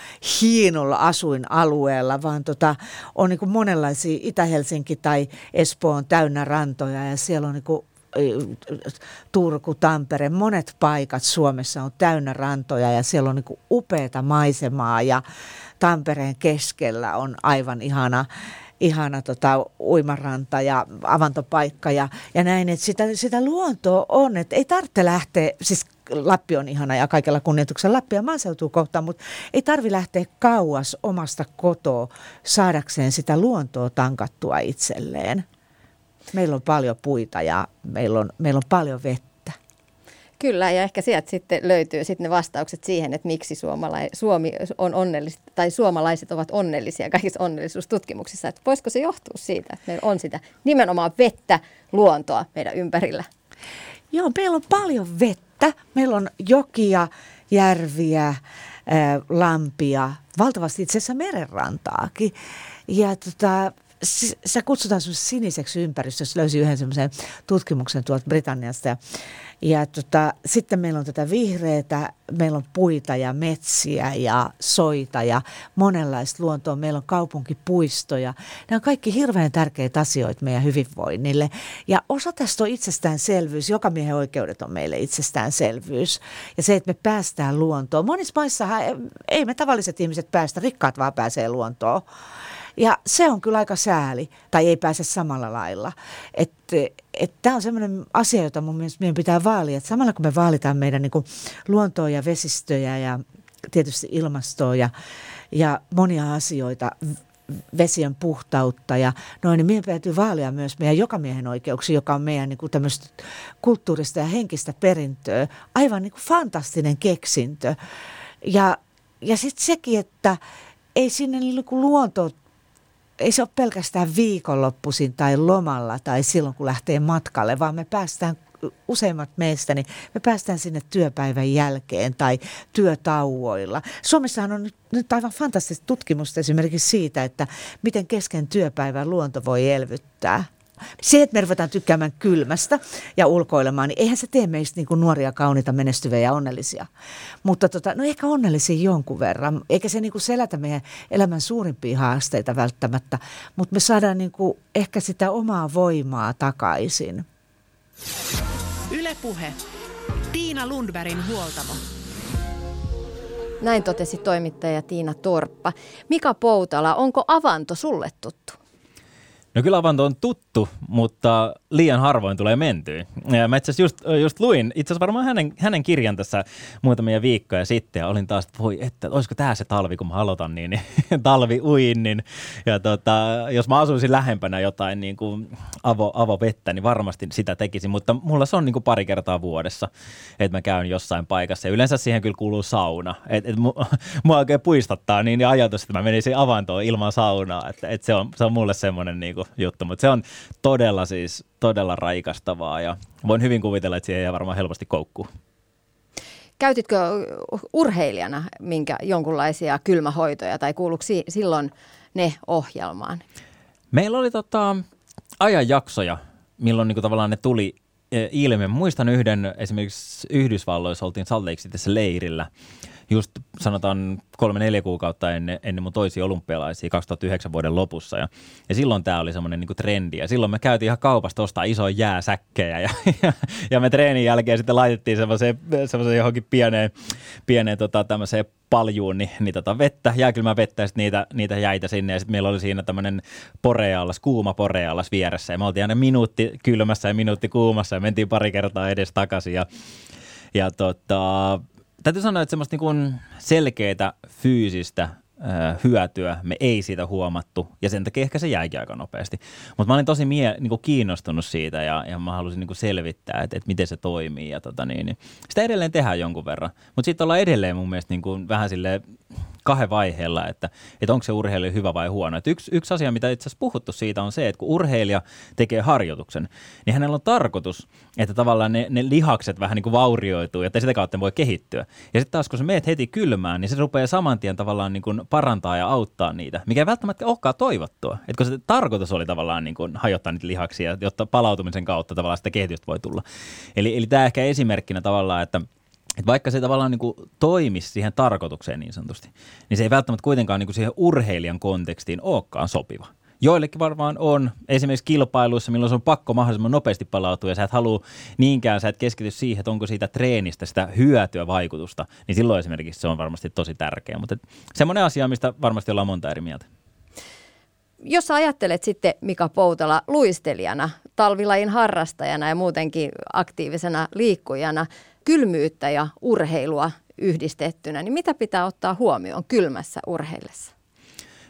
D: hiinolla asuinalueella, vaan tota, on niin kuin monenlaisia, Itä-Helsinki tai Espoo on täynnä rantoja ja siellä on niin kuin Turku, Tampere, monet paikat Suomessa on täynnä rantoja ja siellä on niin upeata maisemaa ja Tampereen keskellä on aivan ihana ihana tota, uimaranta ja avantopaikka ja, ja näin, että sitä, sitä luontoa on, että ei tarvitse lähteä, siis Lappi on ihana ja kaikella kunnioituksella Lappia maaseutuu kohtaan, mutta ei tarvi lähteä kauas omasta kotoa saadakseen sitä luontoa tankattua itselleen. Meillä on paljon puita ja meillä on, meillä on paljon vettä.
B: Kyllä, ja ehkä sieltä sitten löytyy sitten ne vastaukset siihen, että miksi suomalai, Suomi on onnellista, tai suomalaiset ovat onnellisia kaikissa onnellisuustutkimuksissa. Että voisiko se johtua siitä, että meillä on sitä nimenomaan vettä, luontoa meidän ympärillä?
D: Joo, meillä on paljon vettä. Meillä on jokia, järviä, lampia, valtavasti itse asiassa merenrantaakin. Ja tota, se kutsutaan siniseksi ympäristössä. Löysin yhden semmoisen tutkimuksen tuolta Britanniasta. Ja, ja tota, sitten meillä on tätä vihreätä, meillä on puita ja metsiä ja soita ja monenlaista luontoa. Meillä on kaupunkipuistoja. Nämä on kaikki hirveän tärkeitä asioita meidän hyvinvoinnille. Ja osa tästä on itsestäänselvyys. Joka miehen oikeudet on meille itsestäänselvyys. Ja se, että me päästään luontoon. Monissa maissahan ei me tavalliset ihmiset päästä, rikkaat vaan pääsee luontoon. Ja se on kyllä aika sääli, tai ei pääse samalla lailla. Että et tämä on sellainen asia, jota mun mielestä meidän pitää vaalia. Että samalla kun me vaalitaan meidän niin luontoa ja vesistöjä ja tietysti ilmastoa ja, ja monia asioita, vesien puhtautta ja noin, niin meidän täytyy vaalia myös meidän jokamiehen oikeuksia, joka on meidän niin kuin tämmöistä kulttuurista ja henkistä perintöä. Aivan niin kuin fantastinen keksintö. Ja, ja sitten sekin, että ei sinne niin kuin ei se ole pelkästään viikonloppuisin tai lomalla tai silloin, kun lähtee matkalle, vaan me päästään useimmat meistä, niin me päästään sinne työpäivän jälkeen tai työtauoilla. Suomessahan on nyt, nyt aivan fantastista tutkimusta esimerkiksi siitä, että miten kesken työpäivän luonto voi elvyttää. Se, että me ruvetaan tykkäämään kylmästä ja ulkoilemaan, niin eihän se tee meistä niin kuin nuoria, kauniita, menestyviä ja onnellisia. Mutta tota, no ehkä onnellisia jonkun verran. Eikä se niin kuin selätä meidän elämän suurimpia haasteita välttämättä, mutta me saadaan niin kuin ehkä sitä omaa voimaa takaisin.
A: Ylepuhe. Tiina Lundbergin huoltamo.
B: Näin totesi toimittaja Tiina Torppa. Mika Poutala, onko avanto sulle tuttu?
C: No kyllä avanto on tuttu, mutta liian harvoin tulee mentyä. Ja mä itse just, just luin, itse asiassa varmaan hänen, hänen kirjan tässä muutamia viikkoja sitten, ja olin taas, että voi, että olisiko tämä se talvi, kun mä aloitan, niin, niin talvi uinnin. Ja tota, jos mä asuisin lähempänä jotain niin kuin avo, avovettä, niin varmasti sitä tekisin, mutta mulla se on niin kuin pari kertaa vuodessa, että mä käyn jossain paikassa, ja yleensä siihen kyllä kuuluu sauna. Et, et mua oikein puistattaa niin ajatus, että mä menisin avantoon ilman saunaa, että et se, on, se on mulle semmoinen niin juttu, mutta se on todella siis todella raikastavaa ja voin hyvin kuvitella, että siihen ei varmaan helposti koukkuu.
B: Käytitkö urheilijana minkä jonkunlaisia kylmähoitoja tai kuuluuko silloin ne ohjelmaan?
C: Meillä oli tota, ajanjaksoja, milloin niin tavallaan ne tuli e, ilmi. Muistan yhden, esimerkiksi Yhdysvalloissa oltiin Salt Lake Cityssä leirillä – just sanotaan kolme-neljä kuukautta ennen, ennen mun toisia olympialaisia 2009 vuoden lopussa. Ja, ja silloin tämä oli semmoinen niin trendi. Ja silloin me käytiin ihan kaupasta ostaa isoja jääsäkkejä ja, ja, ja me treenin jälkeen sitten laitettiin semmoiseen johonkin pieneen, pieneen tota, tämmöiseen paljuun niin, niin tota vettä, jääkylmää vettä ja sitten niitä, niitä jäitä sinne. Ja sitten meillä oli siinä tämmöinen porealas, kuuma porealas vieressä. Ja me oltiin aina minuutti kylmässä ja minuutti kuumassa ja mentiin pari kertaa edes takaisin. Ja, ja tota, täytyy sanoa, että semmoista niin selkeää fyysistä hyötyä me ei siitä huomattu ja sen takia ehkä se jäikin aika nopeasti. Mutta mä olin tosi mie- kuin kiinnostunut siitä ja, ja mä halusin niin kuin selvittää, että, että miten se toimii ja tota niin, niin. sitä edelleen tehdään jonkun verran. Mutta sitten ollaan edelleen mun mielestä niin kuin vähän sille kahden vaiheella, että, että onko se urheilija hyvä vai huono. Et yksi, yksi asia, mitä itse asiassa puhuttu siitä on se, että kun urheilija tekee harjoituksen, niin hänellä on tarkoitus, että tavallaan ne, ne lihakset vähän niin kuin vaurioituu, että sitä kautta voi kehittyä. Ja sitten taas kun sä meet heti kylmään, niin se rupeaa saman tien tavallaan niin kuin parantaa ja auttaa niitä, mikä ei välttämättä olekaan toivottua. Että kun se tarkoitus oli tavallaan niin kuin hajottaa niitä lihaksia, jotta palautumisen kautta tavallaan sitä kehitystä voi tulla. Eli, eli tämä ehkä esimerkkinä tavallaan, että – että vaikka se tavallaan niin kuin toimisi siihen tarkoitukseen niin sanotusti, niin se ei välttämättä kuitenkaan niin kuin siihen urheilijan kontekstiin olekaan sopiva. Joillekin varmaan on, esimerkiksi kilpailuissa, milloin se on pakko mahdollisimman nopeasti palautua ja sä et halua niinkään, sä et keskity siihen, että onko siitä treenistä sitä hyötyä, vaikutusta, niin silloin esimerkiksi se on varmasti tosi tärkeä. Mutta semmoinen asia, mistä varmasti ollaan monta eri mieltä.
B: Jos ajattelet sitten Mika Poutala luistelijana, talvilajin harrastajana ja muutenkin aktiivisena liikkujana, kylmyyttä ja urheilua yhdistettynä, niin mitä pitää ottaa huomioon kylmässä urheillessa?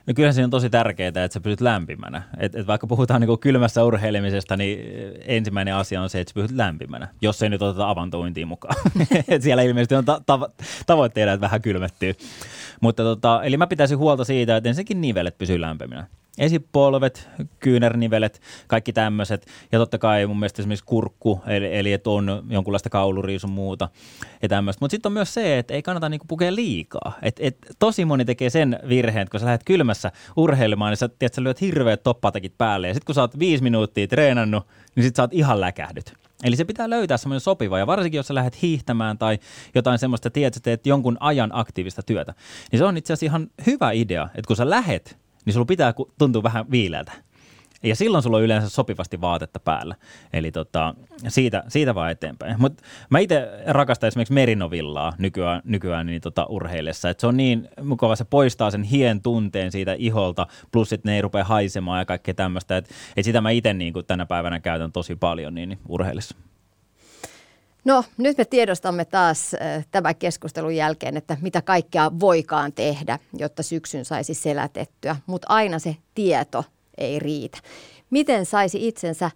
C: No kyllä se on tosi tärkeää, että sä pysyt lämpimänä. Et, et vaikka puhutaan niin kylmässä urheilemisesta, niin ensimmäinen asia on se, että sä pysyt lämpimänä, jos ei nyt oteta avantointiin mukaan. et siellä ilmeisesti on ta- ta- tavoitteena, että vähän kylmettyy. Mutta tota, eli mä pitäisin huolta siitä, että ensinnäkin nivelet pysyy lämpimänä. Esipolvet, kyynärnivelet, kaikki tämmöiset. Ja totta kai mun mielestä esimerkiksi kurkku, eli, eli että on jonkunlaista kauluriisun muuta ja tämmöistä. Mutta sitten on myös se, että ei kannata niinku pukea liikaa. Et, et, tosi moni tekee sen virheen, että kun sä lähdet kylmässä urheilemaan, niin sä, tiedät, sä lyöt hirveät toppatakit päälle. Ja sitten kun sä oot viisi minuuttia treenannut, niin sit sä oot ihan läkähdyt. Eli se pitää löytää semmoinen sopiva, ja varsinkin jos sä lähdet hiihtämään tai jotain semmoista, tiedät, että teet jonkun ajan aktiivista työtä, niin se on itse asiassa ihan hyvä idea, että kun sä lähet, niin sulla pitää tuntua vähän viileältä. Ja silloin sulla on yleensä sopivasti vaatetta päällä. Eli tota, siitä, siitä vaan eteenpäin. Mutta mä itse rakastan esimerkiksi merinovillaa nykyään, nykyään niin tota urheillessa. Et se on niin mukava, se poistaa sen hien tunteen siitä iholta, plus että ne ei rupea haisemaan ja kaikkea tämmöistä. Että et sitä mä itse niin tänä päivänä käytän tosi paljon niin, niin urheillessa.
B: No nyt me tiedostamme taas äh, tämän keskustelun jälkeen, että mitä kaikkea voikaan tehdä, jotta syksyn saisi selätettyä, mutta aina se tieto ei riitä. Miten saisi itsensä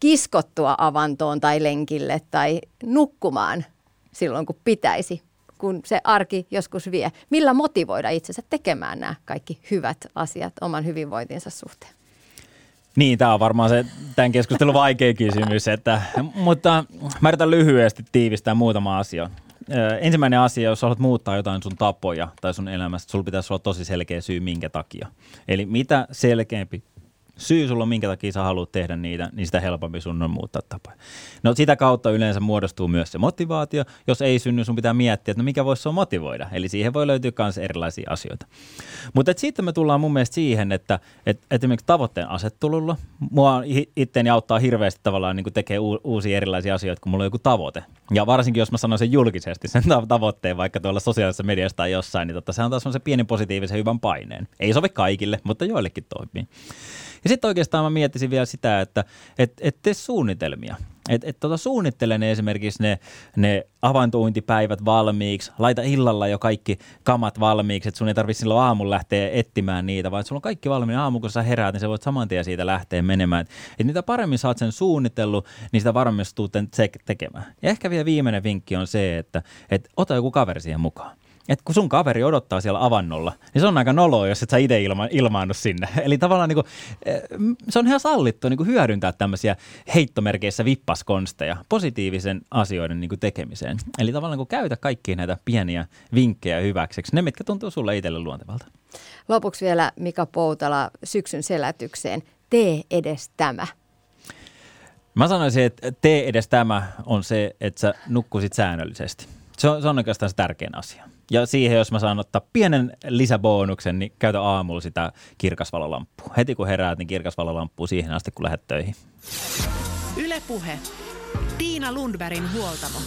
B: kiskottua avantoon tai lenkille tai nukkumaan silloin, kun pitäisi, kun se arki joskus vie? Millä motivoida itsensä tekemään nämä kaikki hyvät asiat oman hyvinvointinsa suhteen?
C: Niin, tämä on varmaan se tämän keskustelun vaikea kysymys, että, mutta mä yritän lyhyesti tiivistää muutama asia. Ensimmäinen asia, jos haluat muuttaa jotain sun tapoja tai sun elämästä, sulla pitäisi olla tosi selkeä syy, minkä takia. Eli mitä selkeämpi syy sulla on, minkä takia sä haluat tehdä niitä, niin sitä helpompi sun on muuttaa tapoja. No sitä kautta yleensä muodostuu myös se motivaatio. Jos ei synny, sun pitää miettiä, että no mikä voisi sua motivoida. Eli siihen voi löytyä myös erilaisia asioita. Mutta sitten me tullaan mun mielestä siihen, että et, et esimerkiksi tavoitteen asettelulla mua itteeni auttaa hirveästi tavallaan niin tekee uusia erilaisia asioita, kun mulla on joku tavoite. Ja varsinkin, jos mä sanon sen julkisesti, sen tavoitteen vaikka tuolla sosiaalisessa mediassa tai jossain, niin totta, se on taas se pieni positiivisen hyvän paineen. Ei sovi kaikille, mutta joillekin toimii. Ja sitten oikeastaan mä miettisin vielä sitä, että et, et tee suunnitelmia. Et, et tota, suunnittele ne esimerkiksi ne, ne avaintointipäivät valmiiksi, laita illalla jo kaikki kamat valmiiksi, että sun ei tarvitse silloin aamulla lähteä etsimään niitä, vaan sulla on kaikki valmiina aamu, kun sä heräät, niin sä voit saman tien siitä lähteä menemään. Et, mitä paremmin sä oot sen suunnitellut, niin sitä sä tuut tekemään. Ja ehkä vielä viimeinen vinkki on se, että et ota joku kaveri siihen mukaan että kun sun kaveri odottaa siellä avannolla, niin se on aika noloa, jos et sä itse ilma, ilmaannut sinne. Eli tavallaan niin kuin, eh, se on ihan sallittu niin kuin hyödyntää tämmöisiä heittomerkeissä vippaskonsteja positiivisen asioiden niin kuin tekemiseen. Eli tavallaan niin kuin käytä kaikkia näitä pieniä vinkkejä hyväkseksi, ne mitkä tuntuu sulle itselle luontevalta.
B: Lopuksi vielä Mika Poutala syksyn selätykseen. Tee edes tämä.
C: Mä sanoisin, että tee edes tämä on se, että sä nukkusit säännöllisesti. Se on, se on oikeastaan se tärkein asia. Ja siihen, jos mä saan ottaa pienen lisäbonuksen, niin käytä aamulla sitä kirkasvalolamppua. Heti kun heräät, niin kirkasvalolamppua siihen asti, kun lähdet töihin.
A: Ylepuhe. Tiina Lundbergin huoltamo.